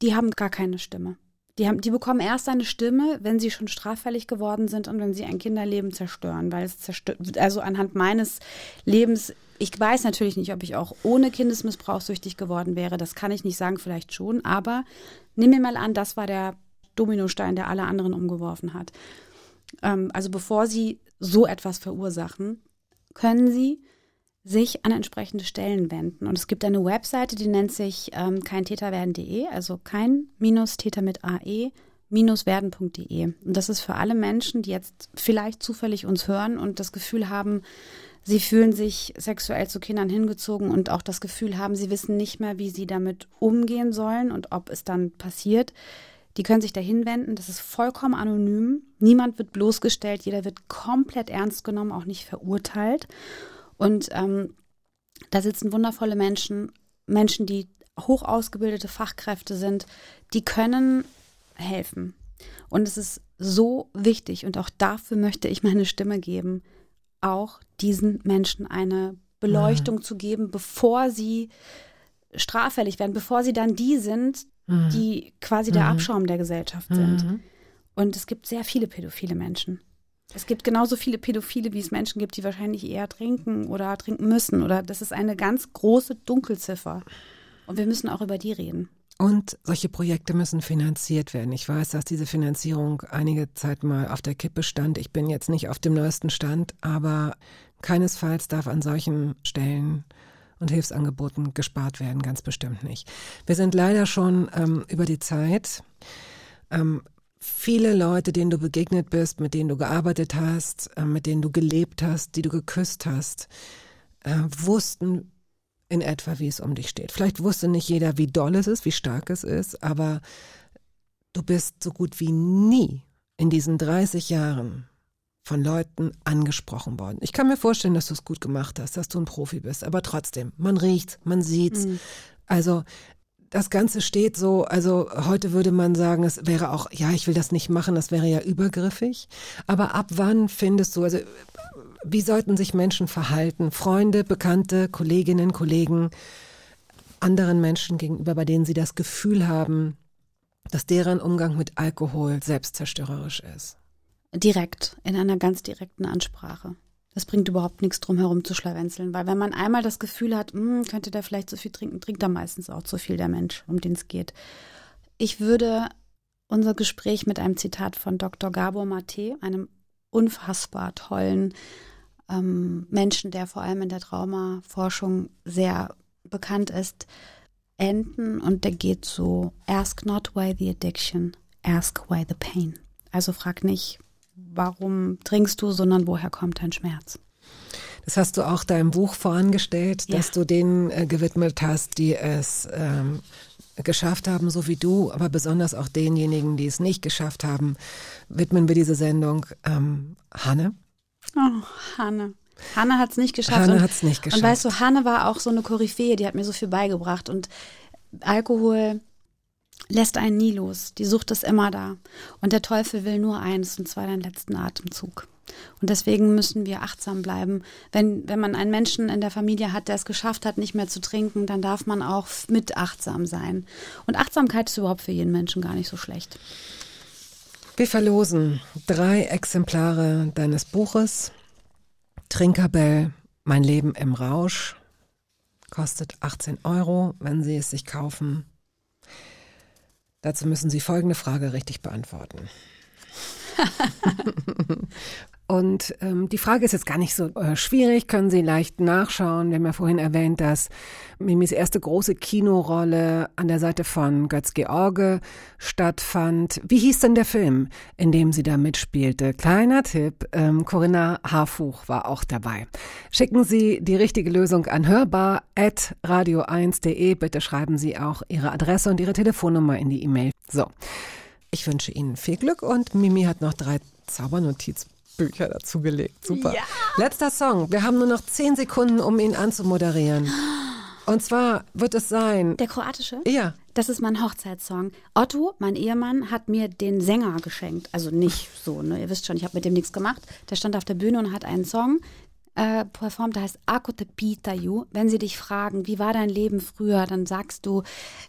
die haben gar keine Stimme. Die, haben, die bekommen erst eine Stimme, wenn sie schon straffällig geworden sind und wenn sie ein Kinderleben zerstören. Weil es zerstört, also anhand meines Lebens, ich weiß natürlich nicht, ob ich auch ohne Kindesmissbrauch süchtig geworden wäre. Das kann ich nicht sagen, vielleicht schon. Aber nimm mir mal an, das war der Dominostein, der alle anderen umgeworfen hat. Ähm, also bevor sie so etwas verursachen, können sie sich an entsprechende Stellen wenden. Und es gibt eine Webseite, die nennt sich ähm, keintäterwerden.de, also kein minus Täter mit AE minus werden.de. Und das ist für alle Menschen, die jetzt vielleicht zufällig uns hören und das Gefühl haben, sie fühlen sich sexuell zu Kindern hingezogen und auch das Gefühl haben, sie wissen nicht mehr, wie sie damit umgehen sollen und ob es dann passiert. Die können sich dahin wenden. Das ist vollkommen anonym. Niemand wird bloßgestellt. Jeder wird komplett ernst genommen, auch nicht verurteilt. Und ähm, da sitzen wundervolle Menschen, Menschen, die hoch ausgebildete Fachkräfte sind, die können helfen. Und es ist so wichtig und auch dafür möchte ich meine Stimme geben, auch diesen Menschen eine Beleuchtung zu geben, bevor sie straffällig werden, bevor sie dann die sind, die quasi der Abschaum der Gesellschaft sind. Und es gibt sehr viele pädophile Menschen. Es gibt genauso viele Pädophile, wie es Menschen gibt, die wahrscheinlich eher trinken oder trinken müssen. Oder das ist eine ganz große Dunkelziffer. Und wir müssen auch über die reden. Und solche Projekte müssen finanziert werden. Ich weiß, dass diese Finanzierung einige Zeit mal auf der Kippe stand. Ich bin jetzt nicht auf dem neuesten Stand, aber keinesfalls darf an solchen Stellen und Hilfsangeboten gespart werden, ganz bestimmt nicht. Wir sind leider schon ähm, über die Zeit. Ähm, viele Leute, denen du begegnet bist, mit denen du gearbeitet hast, äh, mit denen du gelebt hast, die du geküsst hast, äh, wussten in etwa, wie es um dich steht. Vielleicht wusste nicht jeder, wie doll es ist, wie stark es ist, aber du bist so gut wie nie in diesen 30 Jahren von Leuten angesprochen worden. Ich kann mir vorstellen, dass du es gut gemacht hast, dass du ein Profi bist, aber trotzdem, man riecht, man sieht's. Also das Ganze steht so, also heute würde man sagen, es wäre auch, ja, ich will das nicht machen, das wäre ja übergriffig. Aber ab wann findest du, also wie sollten sich Menschen verhalten? Freunde, Bekannte, Kolleginnen, Kollegen, anderen Menschen gegenüber, bei denen sie das Gefühl haben, dass deren Umgang mit Alkohol selbstzerstörerisch ist. Direkt, in einer ganz direkten Ansprache. Das bringt überhaupt nichts drum herum zu schlawenzeln, weil wenn man einmal das Gefühl hat, "Hm, könnte der vielleicht zu viel trinken, trinkt er meistens auch zu viel, der Mensch, um den es geht. Ich würde unser Gespräch mit einem Zitat von Dr. Gabor Mate, einem unfassbar tollen ähm, Menschen, der vor allem in der Traumaforschung sehr bekannt ist, enden und der geht so, ask not why the addiction, ask why the pain. Also frag nicht, warum trinkst du, sondern woher kommt dein Schmerz. Das hast du auch deinem Buch vorangestellt, Ja. dass du denen äh, gewidmet hast, die es ähm, geschafft haben, so wie du, aber besonders auch denjenigen, die es nicht geschafft haben, widmen wir diese Sendung ähm, Hanne. Oh, Hanne. Hanne hat es nicht geschafft. Hanne Und- hat's nicht geschafft. Und weißt du, Hanne war auch so eine Koryphäe, die hat mir so viel beigebracht. Und Alkohol lässt einen nie los. Die Sucht ist immer da. Und der Teufel will nur eins, und zwar den letzten Atemzug. Und deswegen müssen wir achtsam bleiben. Wenn, wenn man einen Menschen in der Familie hat, der es geschafft hat, nicht mehr zu trinken, dann darf man auch mit achtsam sein. Und Achtsamkeit ist überhaupt für jeden Menschen gar nicht so schlecht. Wir verlosen drei Exemplare deines Buches. Trinkerbell, Mein Leben im Rausch. Kostet 18 Euro, wenn Sie es sich kaufen. Dazu müssen Sie folgende Frage richtig beantworten. Und ähm, die Frage ist jetzt gar nicht so äh, schwierig, können Sie leicht nachschauen. Wir haben ja vorhin erwähnt, dass Mimis erste große Kinorolle an der Seite von Götz George stattfand. Wie hieß denn der Film, in dem sie da mitspielte? Kleiner Tipp, ähm, Corinna Harfuch war auch dabei. Schicken Sie die richtige Lösung an hörbar.radio1.de. Bitte schreiben Sie auch Ihre Adresse und Ihre Telefonnummer in die E-Mail. So. Ich wünsche Ihnen viel Glück und Mimi hat noch drei Zaubernotizbücher dazugelegt. Super. Letzter Song. Wir haben nur noch zehn Sekunden, um ihn anzumoderieren. Und zwar wird es sein. Der kroatische? Ja. Das ist mein Hochzeitssong. Otto, mein Ehemann, hat mir den Sänger geschenkt. Also nicht so, ne? Ihr wisst schon, ich habe mit dem nichts gemacht. Der stand auf der Bühne und hat einen Song äh, performt, der heißt Ako te. Wenn sie dich fragen, wie war dein Leben früher, dann sagst du,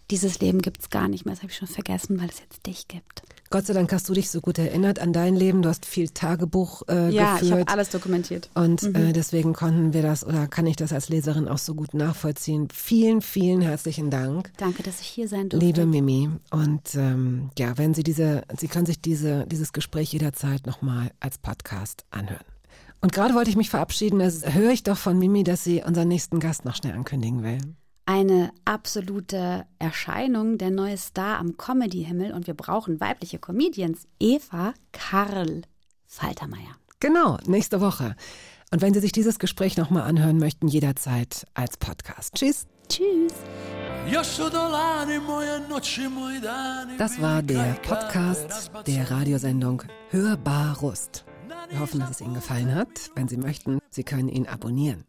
dieses Leben gibt's gar nicht mehr. Das habe ich schon vergessen, weil es jetzt dich gibt. Gott sei Dank hast du dich so gut erinnert an dein Leben. Du hast viel Tagebuch äh, Ja, ich geführt. habe alles dokumentiert. Und äh, deswegen konnten wir das oder kann ich das als Leserin auch so gut nachvollziehen. Vielen, vielen herzlichen Dank. Danke, dass ich hier sein durfte. Liebe Mimi, und ähm, ja, wenn Sie diese, Sie können sich diese, dieses Gespräch jederzeit nochmal als Podcast anhören. Und gerade wollte ich mich verabschieden, das höre ich doch von Mimi, dass sie unseren nächsten Gast noch schnell ankündigen will. Eine absolute Erscheinung, der neue Star am Comedy-Himmel und wir brauchen weibliche Comedians. Eva Karl Faltermeier. Genau, nächste Woche. Und wenn Sie sich dieses Gespräch nochmal anhören möchten, jederzeit als Podcast. Tschüss. Tschüss. Das war der Podcast der Radiosendung Hörbar Rust. Wir hoffen, dass es Ihnen gefallen hat. Wenn Sie möchten, Sie können ihn abonnieren.